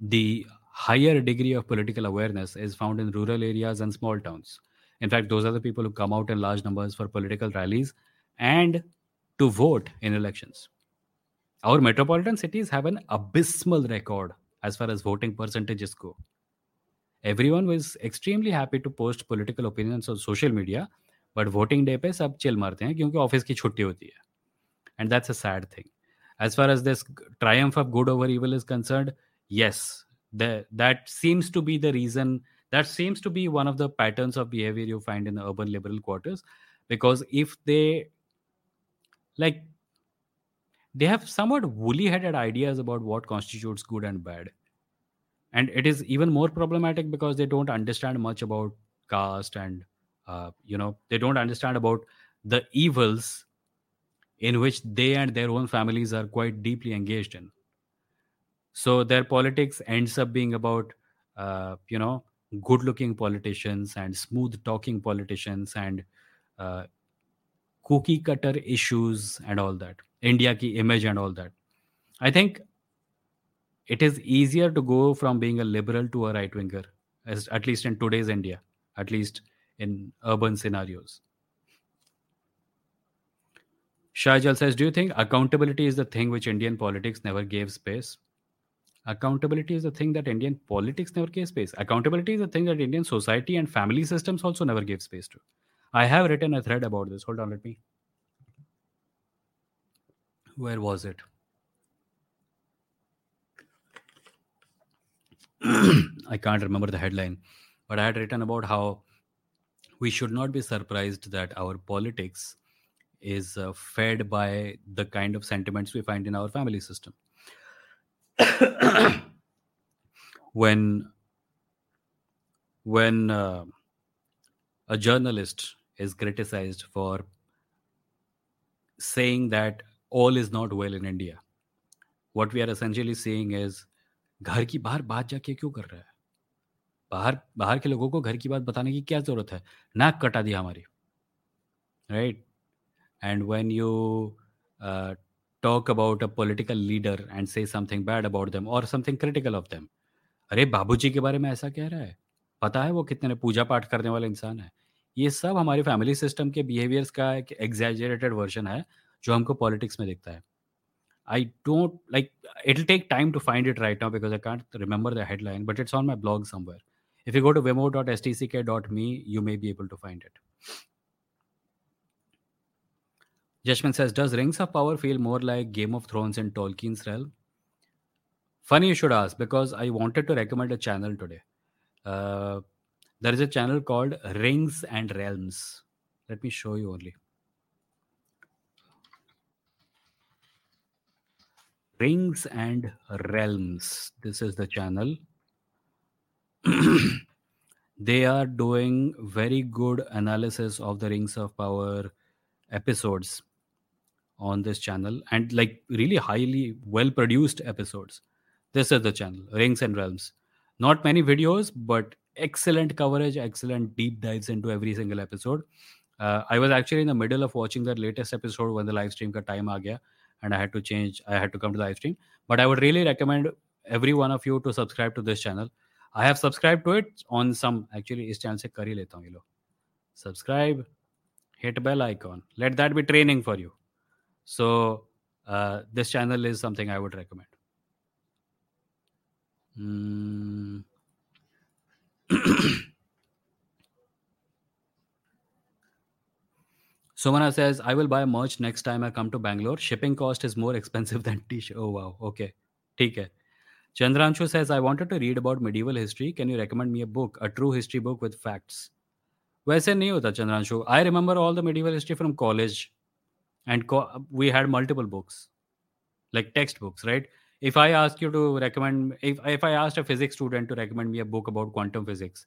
S1: the higher degree of political awareness is found in rural areas and small towns. In fact, those are the people who come out in large numbers for political rallies and to vote in elections. Our metropolitan cities have an abysmal record as far as voting percentages go. Everyone was extremely happy to post political opinions on social media, but voting day पे सब chill मारते हैं क्योंकि office की छुट्टी होती है. And that's a sad thing. As far as this triumph of good over evil is concerned, yes, the, that seems to be the reason that seems to be one of the patterns of behavior you find in the urban liberal quarters because if they like they have somewhat woolly headed ideas about what constitutes good and bad. And it is even more problematic because they don't understand much about caste and uh, you know they don't understand about the evils in which they and their own families are quite deeply engaged in. So their politics ends up being about uh, you know good looking politicians and smooth talking politicians and uh, cookie cutter issues and all that india ki image and all that. I think it is easier to go from being a liberal to a right winger at least in today's india at least in urban scenarios Shajal says, Do you think accountability is the thing which Indian politics never gave space? accountability is the thing that Indian politics never gave space. Accountability is the thing that Indian society and family systems also never gave space to. I have written a thread about this. Hold on, let me. Where was it? [CLEARS THROAT] I can't remember the headline, but I had written about how we should not be surprised that our politics is uh, fed by the kind of sentiments we find in our family system. when when uh, a journalist is criticized for saying that all is not well in India, what we are essentially saying is घर की बाहर बात जाके क्यों कर रहा है बाहर बाहर के लोगों को घर की बात बताने की क्या जरूरत है नाक कटा दिया हमारी right And when you uh, talk about a political leader and say something bad about them or something critical of them, अरे बाबूजी के बारे में ऐसा कह रहा है? पता है वो कितने पूजा पाठ करने वाला इंसान है? ये सब हमारे फैमिली सिस्टम के बिहेवियर्स का एक एग्जैजरेटेड वर्जन है जो हमको पॉलिटिक्स में दिखता है। I don't like it take time to find it right now because I can't remember the headline but it's on my blog somewhere if you go to Vimoh dot s t c k dot me you may be able to find it Jashman says, Does Rings of Power feel more like Game of Thrones in Tolkien's realm? Funny you should ask because I wanted to recommend a channel today. Uh, there is a channel called Rings and Realms. Let me show you only. Rings and Realms. This is the channel. [CLEARS THROAT] they are doing very good analysis of the Rings of Power episodes on this channel and like really highly well produced episodes. This is the channel, Rings and Realms. Not many videos, but excellent coverage, excellent deep dives into every single episode. Uh, I was actually in the middle of watching the latest episode when the live stream ka time aa gaya, and I had to change. I had to come to the live stream. But I would really recommend every one of you to subscribe to this channel. I have subscribed to it on some. Actually, इस channel से कर ही लेता हूँ ये लो. Subscribe, hit bell icon. Let that be training for you. So uh, this channel is something I would recommend. [CLEARS THROAT] Mm. Somana says, I will buy merch next time I come to Bangalore. Shipping cost is more [LAUGHS] expensive than t-shirt. Oh, wow. Okay. Take care. Chandranshu says, I wanted to read about medieval history. Can you recommend me a book, a true history book with facts? वैसे नहीं होता Chandranshu I remember all the medieval history from college and co- we had multiple books like textbooks right? If i ask you to recommend if, if i asked a physics student to recommend me a book about quantum physics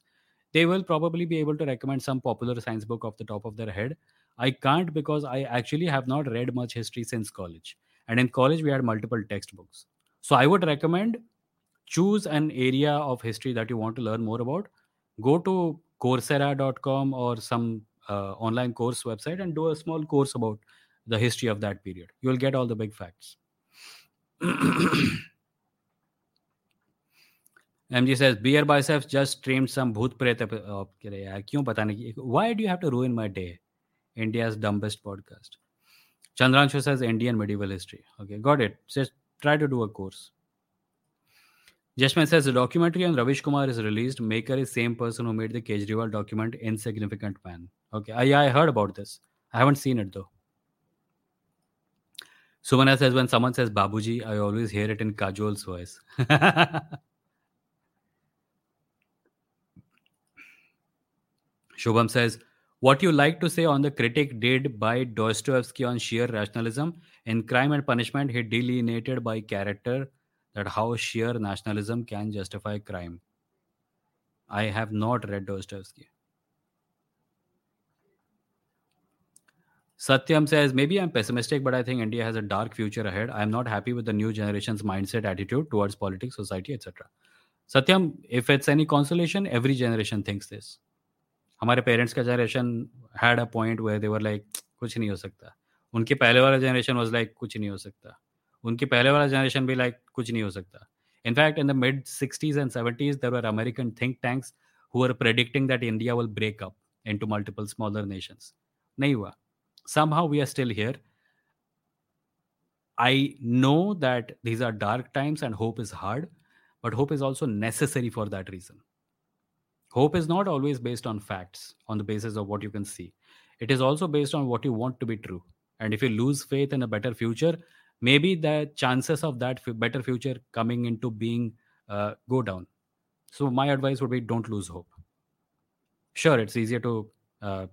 S1: they will probably be able to recommend some popular science book off the top of their head. I can't because i actually have not read much history since college. And in college we had multiple textbooks. So i would recommend choose an area of history that you want to learn more about. Go to coursera.com or some uh, online course website and do a small course about the history of that period. You'll get all the big facts. [CLEARS THROAT] MG says, Beer Biceps just streamed some Bhoot Pret. Oh, Why do you have to ruin my day? India's dumbest podcast. Chandran says, Indian medieval history. Okay, got it. Just try to do a course. Jashman says, the documentary on Ravish Kumar is released. Maker is same person who made the Kejriwal document, Insignificant Man. Okay, I, I heard about this. I haven't seen it though. Sumana says, when someone says Babuji, I always hear it in Kajol's voice. [LAUGHS] Shubham says, what you like to say on the critic did by Dostoevsky on sheer rationalism. In Crime and Punishment, he delineated by character that how sheer nationalism can justify crime. I have not read Dostoevsky. Satyam says, maybe I'm pessimistic, but I think India has a dark future ahead. I'm not happy with the new generation's mindset, attitude towards politics, society, etc. Satyam, if it's any consolation, every generation thinks this. हमारे parents का generation had a point where they were like कुछ नहीं हो सकता उनके पहले वाला generation was like कुछ नहीं हो सकता उनके पहले वाला जनरेशन भी लाइक कुछ नहीं हो सकता in fact in the mid 60s and 70s there were American think tanks who were predicting that India will break up into multiple smaller nations नहीं हुआ somehow we are still here. I know that these are dark times and hope is hard, but hope is also necessary for that reason. Hope is not always based on facts, on the basis of what you can see. It is also based on what you want to be true. And if you lose faith in a better future, maybe the chances of that better future coming into being uh, go down. So my advice would be don't lose hope. Sure, it's easier to uh,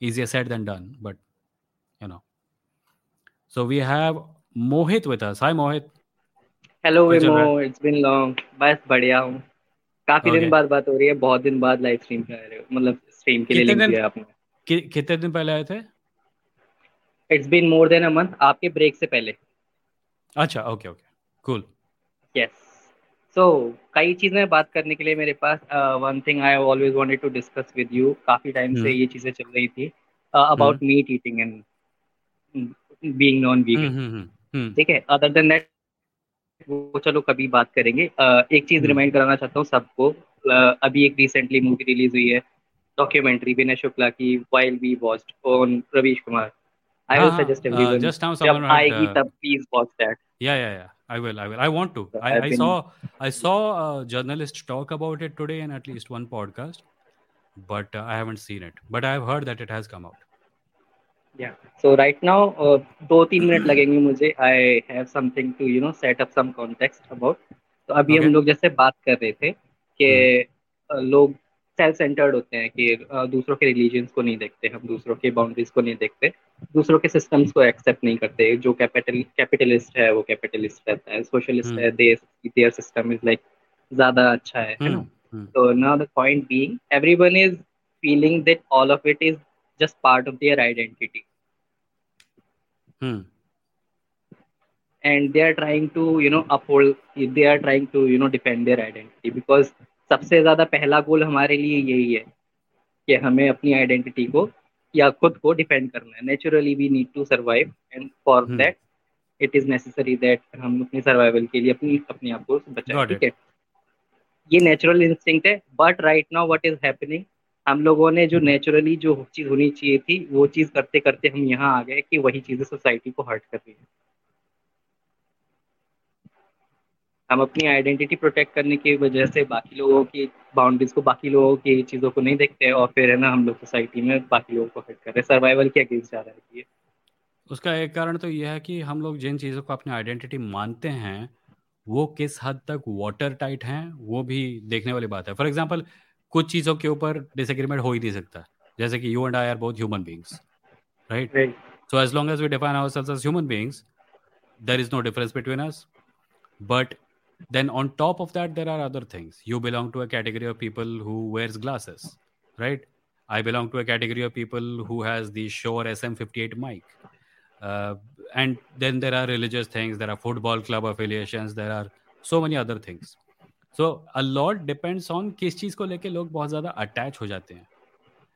S1: easier said than done, but you know. So we have Mohit with us. Hi Mohit.
S3: Hello Vimoh it's been long बस बढ़िया हूँ। काफ़ी
S1: Okay.
S3: दिन बाद बात हो रही है बहुत दिन बाद लाइव स्ट्रीम पे रहे हो। मतलब स्ट्रीम के लिए लिंक दिया आपने।
S1: कि, कितने दिन पहले आए थे?
S3: It's been more than a month आपके ब्रेक से पहले।
S1: अच्छा okay okay cool
S3: yes so कई चीज़ें बात करने के लिए मेरे पास। One thing I always wanted to discuss with you काफ़ी टाइम से
S1: हम्म।
S3: ये चीज़ें चल रही थी। About meat eating and being non vegan ठीक है अदर देन दैट वो चलो कभी बात करेंगे अ, एक चीज़
S1: हम्म।
S3: रिमाइंड कराना चाहता हूँ सबको अ, अभी एक रिसेंटली मूवी रिलीज़ हुई है डॉक्यूमेंट्री विनय शुक्ला की while we watched on Ravish Kumar I will
S1: हाँ,
S3: सजेस्ट
S1: हाँ,
S3: एवरीवन
S1: uh, just now
S3: जब आएगी
S1: uh,
S3: तब please watch that
S1: Yeah, yeah, yeah. I will. I will. I want to. I, I saw. I saw a journalist talk about it today in at least one podcast, but uh, I haven't seen it. But I've heard that it has come out.
S3: So right now दो तीन मिनट लगेंगे मुझे. I have something to you know set up some context about तो अभी
S1: Okay.
S3: हम लोग जैसे बात कर रहे थे कि अ, लोग सेल्फ सेंटर्ड होते हैं कि दूसरों के रिलीजन्स को नहीं देखते हम दूसरों के बाउंड्रीज को नहीं देखते दूसरों के सिस्टम्स को एक्सेप्ट नहीं करते. जो कैपिटल कैपिटलिस्ट है वो कैपिटलिस्ट रहता है. सोशलिस्ट
S1: हम्म।
S3: है देयर सिस्टम इज़ लाइक ज़्यादा अच्छा है ना?
S1: Hmm, hmm.
S3: So now the point being, everyone is feeling that all of it is just part of their identity,
S1: Hmm.
S3: and they are trying to you know uphold. They are trying to you know defend their identity because सबसे ज़्यादा पहला गोल हमारे लिए यही है कि हमें अपनी आइडेंटिटी को या खुद को डिफेंड करना है naturally we need to survive and for that it is necessary that हम अपनी सर्वाइवल के लिए अपनी अपने आप को बचाएँ ठीक है ये नेचुरल इंस्टिंक्ट है but right now what is happening हम लोगों ने जो नेचुरली जो चीज़ होनी चाहिए थी, वो चीज़ करते करते हम यहाँ आ गए कि वही चीज़ें सोसाइटी को हर्ट कर रही है। हम अपनी आइडेंटिटी प्रोटेक्ट करने की वजह से बाकी लोगों की बाउंड्रीज को, बाकी लोगों की चीज़ों को नहीं देखते और फिर है ना हम लोग सोसाइटी में बाकी लोगों को हर्ट कर रहे हैं। सर्वाइवल के अगेंस्ट जा रहा है ये।
S1: उसका एक कारण तो यह है कि हम लोग जिन चीज़ों को अपनी आइडेंटिटी मानते हैं, वो किस हद तक वाटर टाइट हैं, वो भी देखने वाली बात है। फॉर एग्ज़ाम्पल कुछ चीज़ों के ऊपर डिसएग्रीमेंट हो ही नहीं सकता जैसे कि you and I are both human beings right so as long as we define our selves as human beings there is no difference between us but then on top of that there are other things you belong to a category of people who wears glasses right i belong to a category of people who has the Shure sm58 mic uh, and then there are religious things there are football club affiliations there are so many other things so a lot depends on किस चीज को लेके लोग बहुत ज्यादा attach हो जाते हैं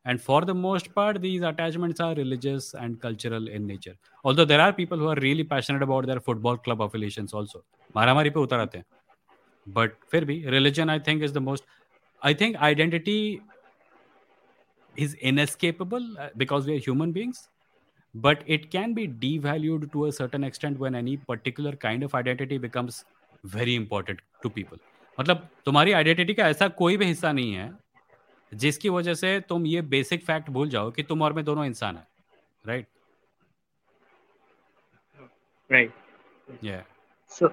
S1: and for the most part these attachments are religious and cultural in nature although there are people who are really passionate about their football club affiliations also मारामारी पे उतर आते हैं बट फिर भी religion I think is the most I think identity is inescapable uh, because we are human beings but it can be devalued to a certain extent when any particular kind of identity becomes very important to people मतलब तुम्हारी identity का ऐसा कोई भी हिस्सा नहीं है जिसकी वजह से तुम ये बेसिक फैक्ट भूल जाओ कि तुम और मैं दोनों इंसान है राइट
S3: राइट या so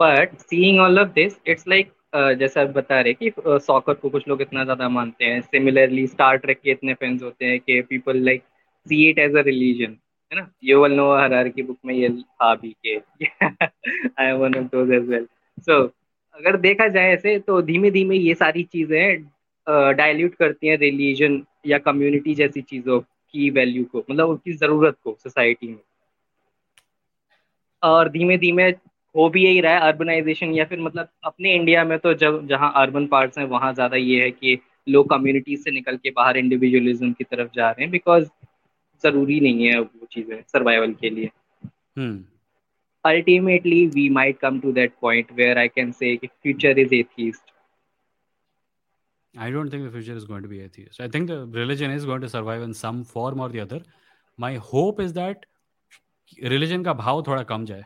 S3: but seeing all of this it's like जैसा आप बता रहे कि सॉकर uh, को कुछ लोग इतना ज़्यादा मानते हैं। सिमिलरली स्टार ट्रेक के इतने फैंस होते हैं कि people like see it as a religion है ना? यू विल नो हर की बुक में ये था भी के I am one of those as well so अगर देखा जाए ऐसे तो धीमे धीमे ये सारी चीज़ें डायल्यूट करती हैं रिलीजन या कम्युनिटी जैसी चीज़ों की वैल्यू को मतलब उनकी ज़रूरत को सोसाइटी में। और धीमे धीमे हो भी यही रहा है अर्बनाइजेशन या फिर मतलब अपने इंडिया में तो जब, जहाँ अर्बन पार्ट्स हैं, वहाँ ज़्यादा ये है कि लोग कम्युनिटीज से निकल के बाहर इंडिविजुअलिज्म की तरफ़ जा रहे हैं बिकॉज़ ज़रूरी नहीं है वो चीज़ें सर्वाइवल के लिए। Ultimately we might come to that point where I can say future is atheist.
S1: I don't think the future is going to be atheist. I think the religion is going to survive in some form or the other. My hope is that religion का भाव थोड़ा कम जाए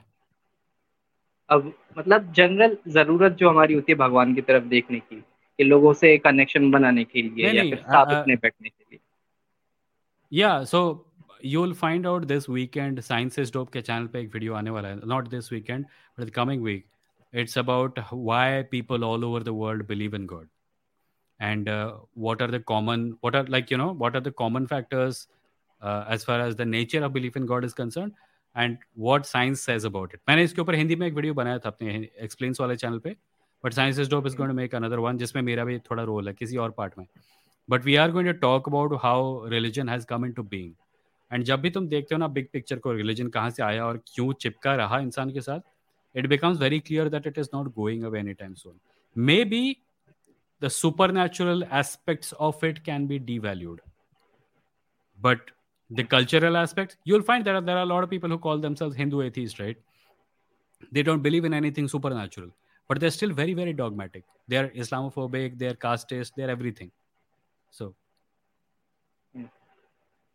S3: अब मतलब general ज़रूरत जो हमारी होती है भगवान की तरफ़ देखने की कि लोगों से कनेक्शन बनाने के लिए या फिर साथ उठने बैठने के लिए
S1: या so you will find out this weekend science is dope के चैनल पे एक वीडियो आने वाला है not this weekend but coming week it's about why people all over the world believe in God and uh, what are the common what are like you know what are the common factors uh, as far as the nature of belief in god is concerned and what science says about it मैंने इसके ऊपर हिंदी में एक video बनाया था अपने explains वाले channel पे but science is डॉप is going to make another one जिसमें मेरा भी थोड़ा रोल है किसी और पार्ट में but we are going to talk about how religion has come in to being And जब भी तुम देखते हो ना बिग पिक्चर को रिलीजन कहाँ से आया और क्यों चिपका रहा इंसान के साथ it becomes very clear that it is not going away any time soon maybe the supernatural aspect of it can be devalued but the cultural aspect you'll find there are lot people who call them selves Hindu atheists right they don't believe in anything supernatural but they are still very very dogmatic they are Islamophobic they are casteist they are everything so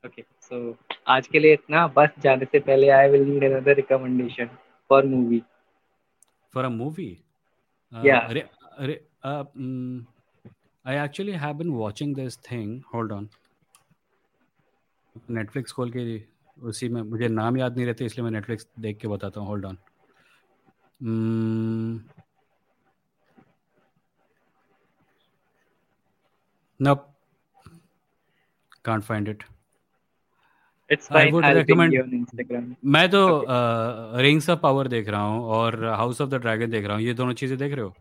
S3: okay so so, आज के लिए इतना। बस जाने से पहले I will need another recommendation for movie
S1: for a movie या अरे I actually have been watching this thing hold on Netflix खोल के उसी में मुझे नाम याद नहीं रहते इसलिए मैं नेटफ्लिक्स देख के बताता हूँ। Hold on nope can't find it
S3: It's fine. I would I'll recommend. On Instagram.
S1: मैं तो रिंग्स ऑफ़ पावर देख रहा हूँ और हाउस ऑफ़ द ड्रैगन देख रहा हूँ ये दोनों चीज़ें देख रहे हो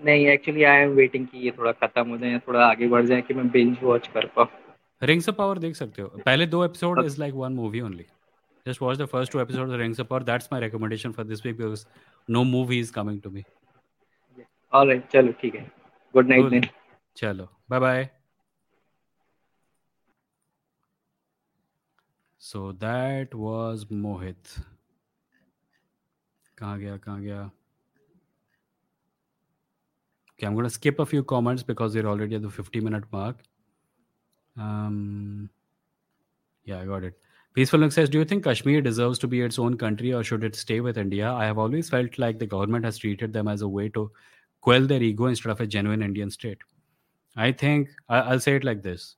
S3: नहीं एक्चुअली आई एम वेटिंग कि ये थोड़ा खत्म हो जाए या थोड़ा आगे बढ़ जाए कि मैं बिंज वॉच कर पाऊँ
S1: रिंग्स ऑफ़ पावर देख सकते हो पहले दो episode is like one movie only just watch the first two episodes of Rings of Power. That's my recommendation for this week because no movie is coming to me.
S3: All right, चलो ठीक है. Good night दिन
S1: चलो bye bye so that was मोहित कहाँ गया कहाँ गया Okay, I'm going to skip a few comments because we're already at the 50 minute mark. Um, yeah, I got it. Peaceful Look says, Do you think Kashmir deserves to be its own country or should it stay with India? I have always felt like the government has treated them as a way to quell their ego instead of a genuine Indian state. I think, I'll say it like this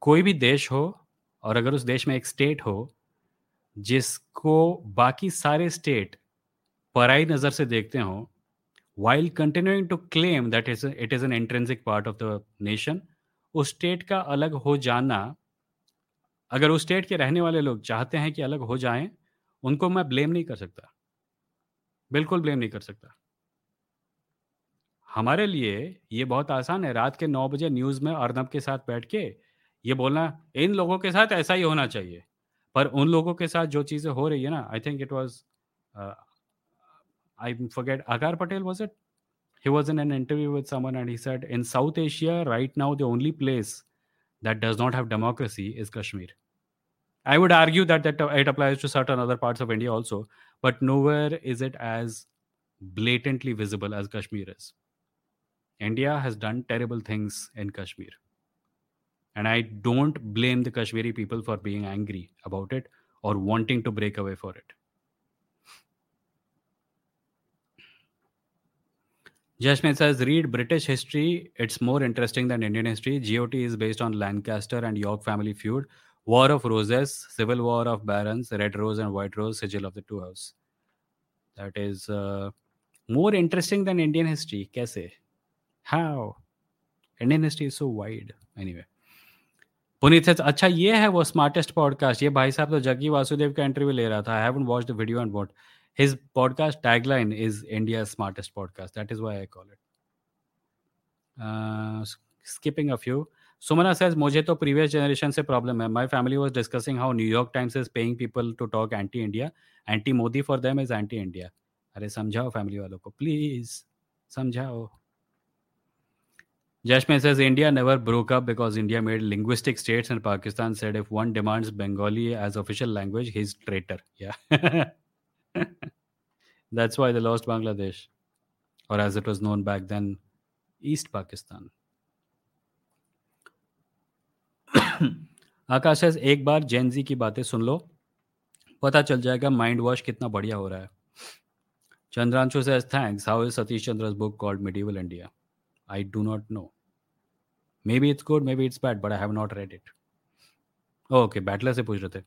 S1: कोई भी देश हो और अगर उस देश में एक स्टेट हो जिसको बाकी सारे स्टेट पराई नज़र से देखते हो while continuing to claim that is it is an intrinsic part of the nation उस स्टेट का अलग हो जाना, अगर उस स्टेट के रहने वाले लोग चाहते हैं कि अलग हो जाएँ, उनको मैं ब्लेम नहीं कर सकता। बिल्कुल ब्लेम नहीं कर सकता। हमारे लिए ये बहुत आसान है। रात के नौ बजे न्यूज़ में अर्नब के साथ बैठ के ये बोलना, इन लोगों के साथ ऐसा ही होना चाहिए। पर उन लोगों के साथ जो चीज़ें हो रही है ना I think it was I forget Aakar Patel was it he was in an interview with someone and said in South Asia right now the only place that does not have democracy is Kashmir I would argue that that it applies to certain other part of India also but nowhere is it as blatantly visible as Kashmir is India has done terrible things in Kashmir And I don't blame the Kashmiri people for being angry about it or wanting to break away for it. Jashmit says, read British history. It's more interesting than Indian history. GOT is based on Lancaster and York family feud. War of Roses, Civil War of Barons, Red Rose and White Rose, Sigil of the Two House. That is uh, more interesting than Indian history. Kaise? How? Indian history is so wide. Anyway. Puneet says, अच्छा ये है वो smartest podcast ये भाई साहब तो जग्गी वासुदेव का interview ले रहा था। I haven't watched the video and what his podcast tagline is India smartest podcast that is why I call it skipping a few Sumana says मुझे तो प्रीवियस जनरेशन से प्रॉब्लम है। My family was discussing how New York Times is paying people to talk anti India anti Modi for them is anti India अरे समझाओ family वालों को। Please समझाओ। Jashmin says India never broke up because India made linguistic states and Pakistan said if one demands Bengali as official language, he's traitor. Yeah. That's why they lost Bangladesh, or as it was known back then, East Pakistan. आकाश एक बार जी की बातें सुन लो पता चल जाएगा mind wash कितना बढ़िया हो रहा है चंद्रांशु से thanks how is Satish Chandra's book called medieval India I do not know may it's good may it's bad but I have not read it okay Butler से पूछ रहे थे।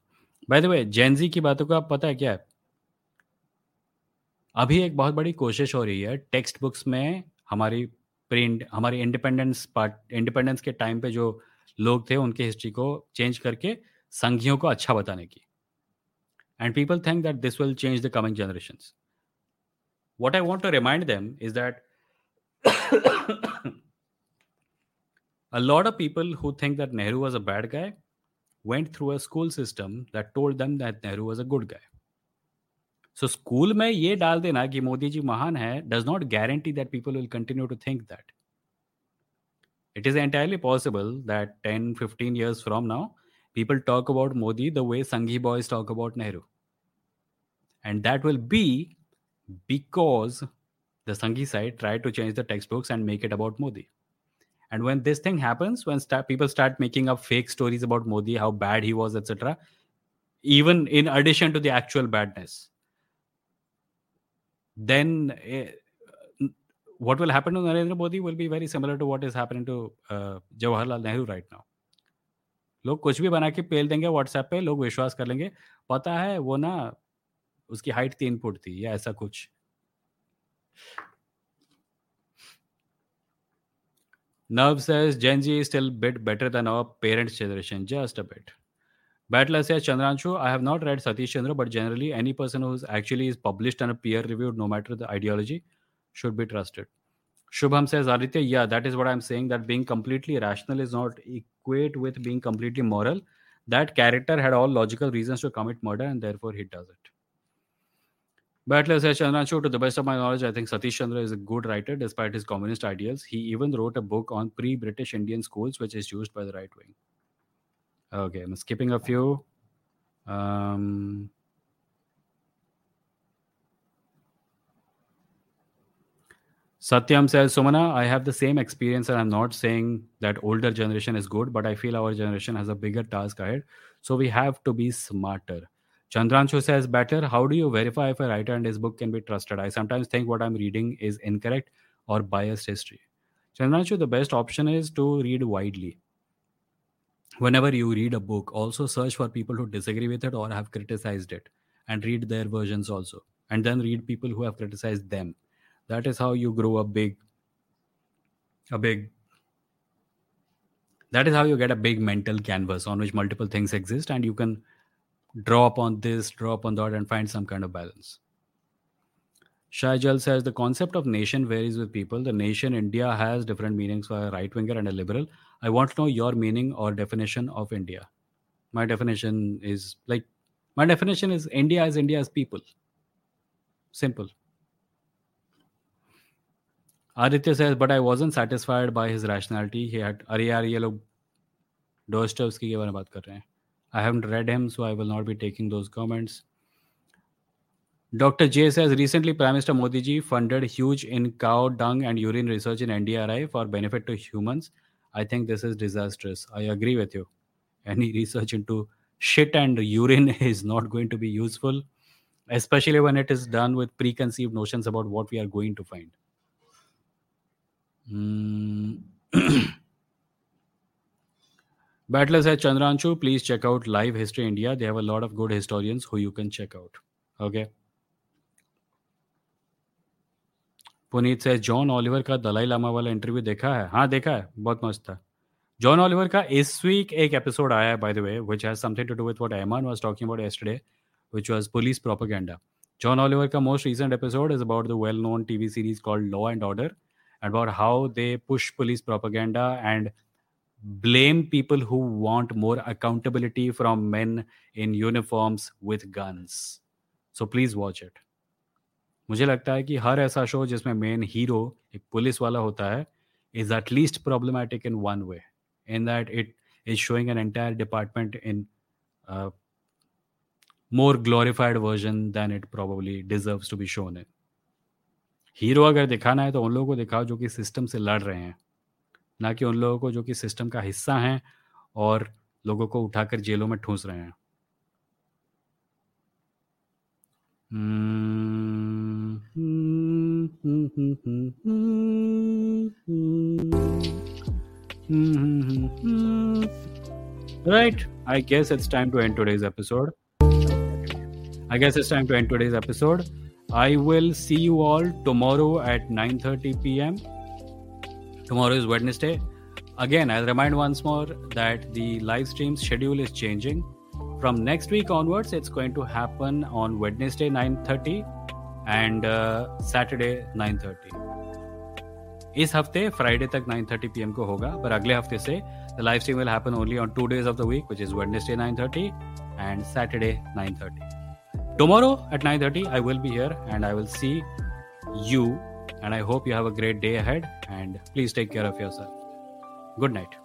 S1: बाय द वे जैनजी की बातों को आप पता है क्या है? अभी एक बहुत बड़ी कोशिश हो रही है टेक्स्ट बुक्स में हमारी प्रिंट हमारी इंडिपेंडेंस पार्ट इंडिपेंडेंस के टाइम पे जो लोग थे उनकी हिस्ट्री को चेंज करके संघियों को अच्छा बताने की। And people think that this will change the coming generation what I want to remind them is that A lot of people who think that Nehru was a bad guy went through a school system that told them that Nehru was a good guy. So school में ये डाल देना कि मोदी जी महान है does not guarantee that people will continue to think that it is entirely possible that 10 15 years from now people talk about modi the way sanghi boys talk about nehru and that will be because the sanghi side tried to change the textbooks and make it about modi And when this thing happens when start, people start making up fake stories about modi how bad he was etc even in addition to the actual badness then uh, what will happen to Narendra Modi will be very similar to what is happening to uh, Jawaharlal Nehru right now. लोग कुछ भी बना के पेल देंगे WhatsApp पे लोग विश्वास कर लेंगे पता है वो ना उसकी हाइट तीन फुट थी या ऐसा कुछ Nerve says Gen Z is still a bit better than our parents' generation, just a bit. Battler says, Chandranshu, I have not read Satish Chandra, but generally any person who actually is published and peer reviewed, no matter the ideology, should be trusted. Shubham says, Aditya, yeah, that is what I'm saying, that being completely rational is not equate with being completely moral. That character had all logical reasons to commit murder and therefore he does it. Battler says Chandranshu, to the best of my knowledge, I think Satish Chandra is a good writer despite his communist ideals. He even wrote a book on pre British Indian schools, which is used by the right wing. Okay, I'm skipping a few. Um, Satyam says, Sumana, I have the same experience, and I'm not saying that older generation is good, but I feel our generation has a bigger task ahead. So we have to be smarter. Chandranshu says, better. How do you verify if a writer and his book can be trusted? I sometimes think what I'm reading is incorrect or biased history. Chandranshu, the best option is to read widely. Whenever you read a book, also search for people who disagree with it or have criticized it and read their versions also. And then read people who have criticized them that is how you grow a big a big that is how you get a big mental canvas on which multiple things exist and you can draw upon this draw upon that and find some kind of balance Shajal says the concept of nation varies with people. The nation India has different meanings for a right winger and a liberal. I want to know your meaning or definition of India. My definition is like my definition is India is India's people. Simple. Aditya says, but I wasn't satisfied by his rationality. He had, अरे यार ये लोग Dostoevsky के बारे में बात कर रहे हैं. I haven't read him, so I will not be taking those comments. Dr. J says recently Prime Minister Modi ji funded huge in cow dung and urine research in NDRI for benefit to humans. I think this is disastrous. I agree with you. Any research into shit and urine [LAUGHS] is not going to be useful, especially when it is done with preconceived notions about what we are going to find. Mm. [CLEARS THROAT] Battlers at Chandranshu, please check out Live History India. They have a lot of good historians who you can check out. Okay. Puneet से John Oliver का दलाई लामा वाला interview देखा है हाँ देखा है बहुत मस्त था जॉन ऑलिवर का इस वीक एक एपिसोड आया है by the way which has something to do with what Aiman was talking about yesterday which was police propaganda John Oliver का most recent episode is about the well known TV series called Law and Order about how they push police propaganda and blame people who want more accountability from men in uniforms with guns. So please watch it. मुझे लगता है कि हर ऐसा show जिसमें main hero एक police वाला होता है is at least problematic in one way in that it is showing an entire department in more glorified version than it probably deserve to be shown in hero अगर दिखाना है तो उन लोगों को दिखाओ जो कि सिस्टम से लड़ रहे हैं ना कि उन लोगों को जो कि सिस्टम का हिस्सा हैं और लोगों को उठाकर जेलों में ठूंस रहे हैं। Right I guess it's time to end today's episode I guess it's time to end today's episode I will see you all tomorrow at nine thirty p m Tomorrow is Wednesday. Again, I'll remind once more that the live stream schedule is changing. From next week onwards, it's going to happen on Wednesday 9:30 and uh, Saturday 9:30. इस हफ्ते Friday तक 9:30 PM को होगा पर अगले हफ्ते से the live stream will happen only on two days of the week which is Wednesday 9:30 and Saturday 9:30 tomorrow at 9.30 i will be here and i will see you and i hope you have a great day ahead and please take care of yourself. Good night